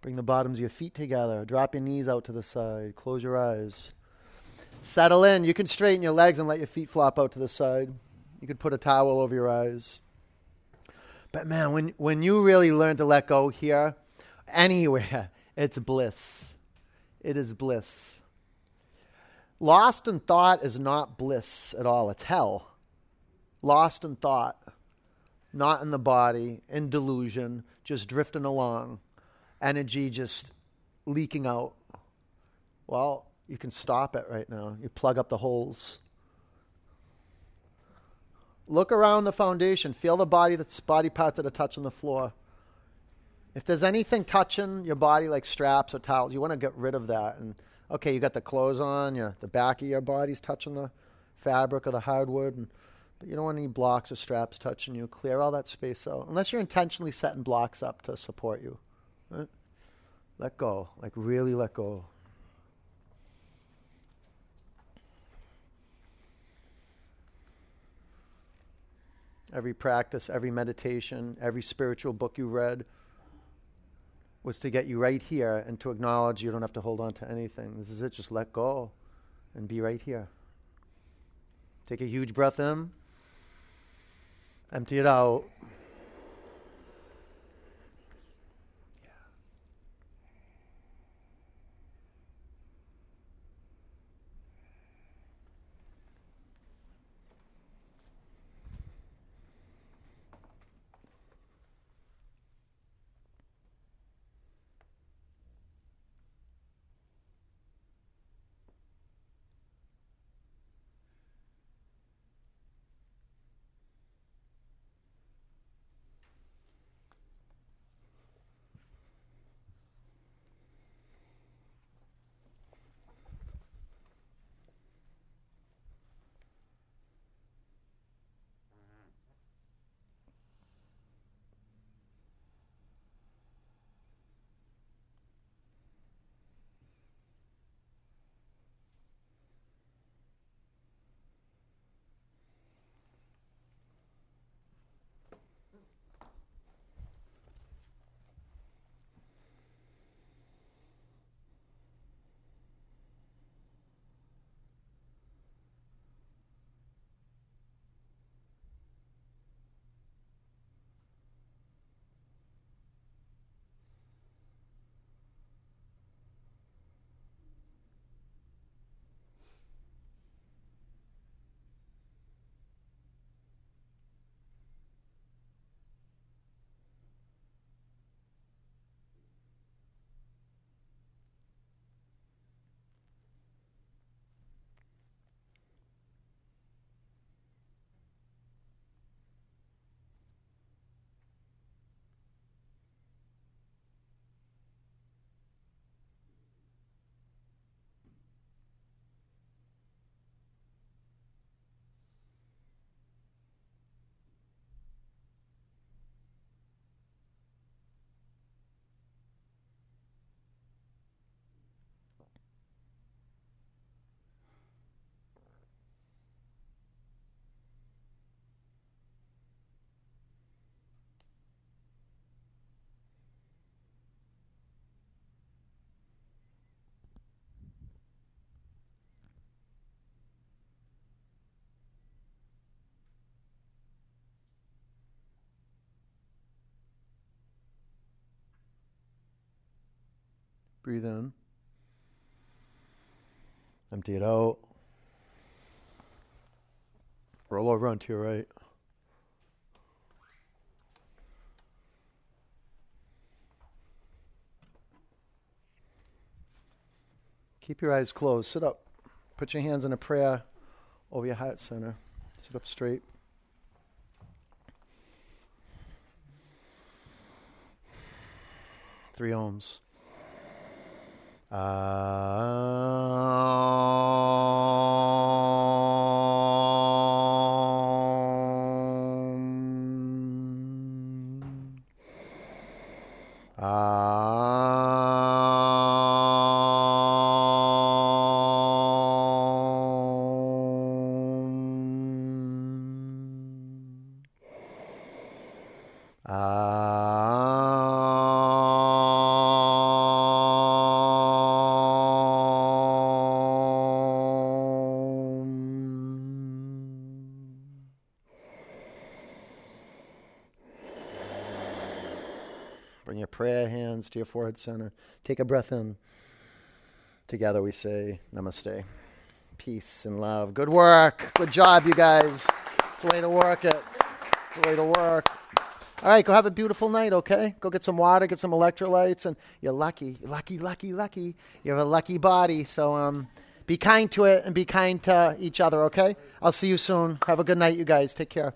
Bring the bottoms of your feet together. Drop your knees out to the side. Close your eyes. Settle in. You can straighten your legs and let your feet flop out to the side. You could put a towel over your eyes. But man, when, when you really learn to let go here, anywhere, it's bliss. It is bliss. Lost in thought is not bliss at all, it's hell. Lost in thought, not in the body, in delusion, just drifting along, energy just leaking out. Well, you can stop it right now. You plug up the holes. Look around the foundation. Feel the body, that's body parts that are touching the floor. If there's anything touching your body, like straps or towels, you want to get rid of that. And okay, you got the clothes on, your the back of your body's touching the fabric or the hardwood, and, but you don't want any blocks or straps touching you. Clear all that space out, unless you're intentionally setting blocks up to support you. Right? Let go, like really let go. Every practice, every meditation, every spiritual book you read was to get you right here and to acknowledge you don't have to hold on to anything. This is it. Just let go and be right here. Take a huge breath in, empty it out. Breathe in. Empty it out. Roll over onto your right. Keep your eyes closed. Sit up. Put your hands in a prayer over your heart center. Sit up straight. Three oms. Um, hands to your forehead center. Take a breath in. Together we say namaste. Peace and love. Good work. Good job, you guys. It's a way to work it. It's a way to work. All right, go have a beautiful night, okay? Go get some water, get some electrolytes, and you're lucky, lucky, lucky, lucky. You have a lucky body. So um, be kind to it and be kind to each other, okay? I'll see you soon. Have a good night, you guys. Take care.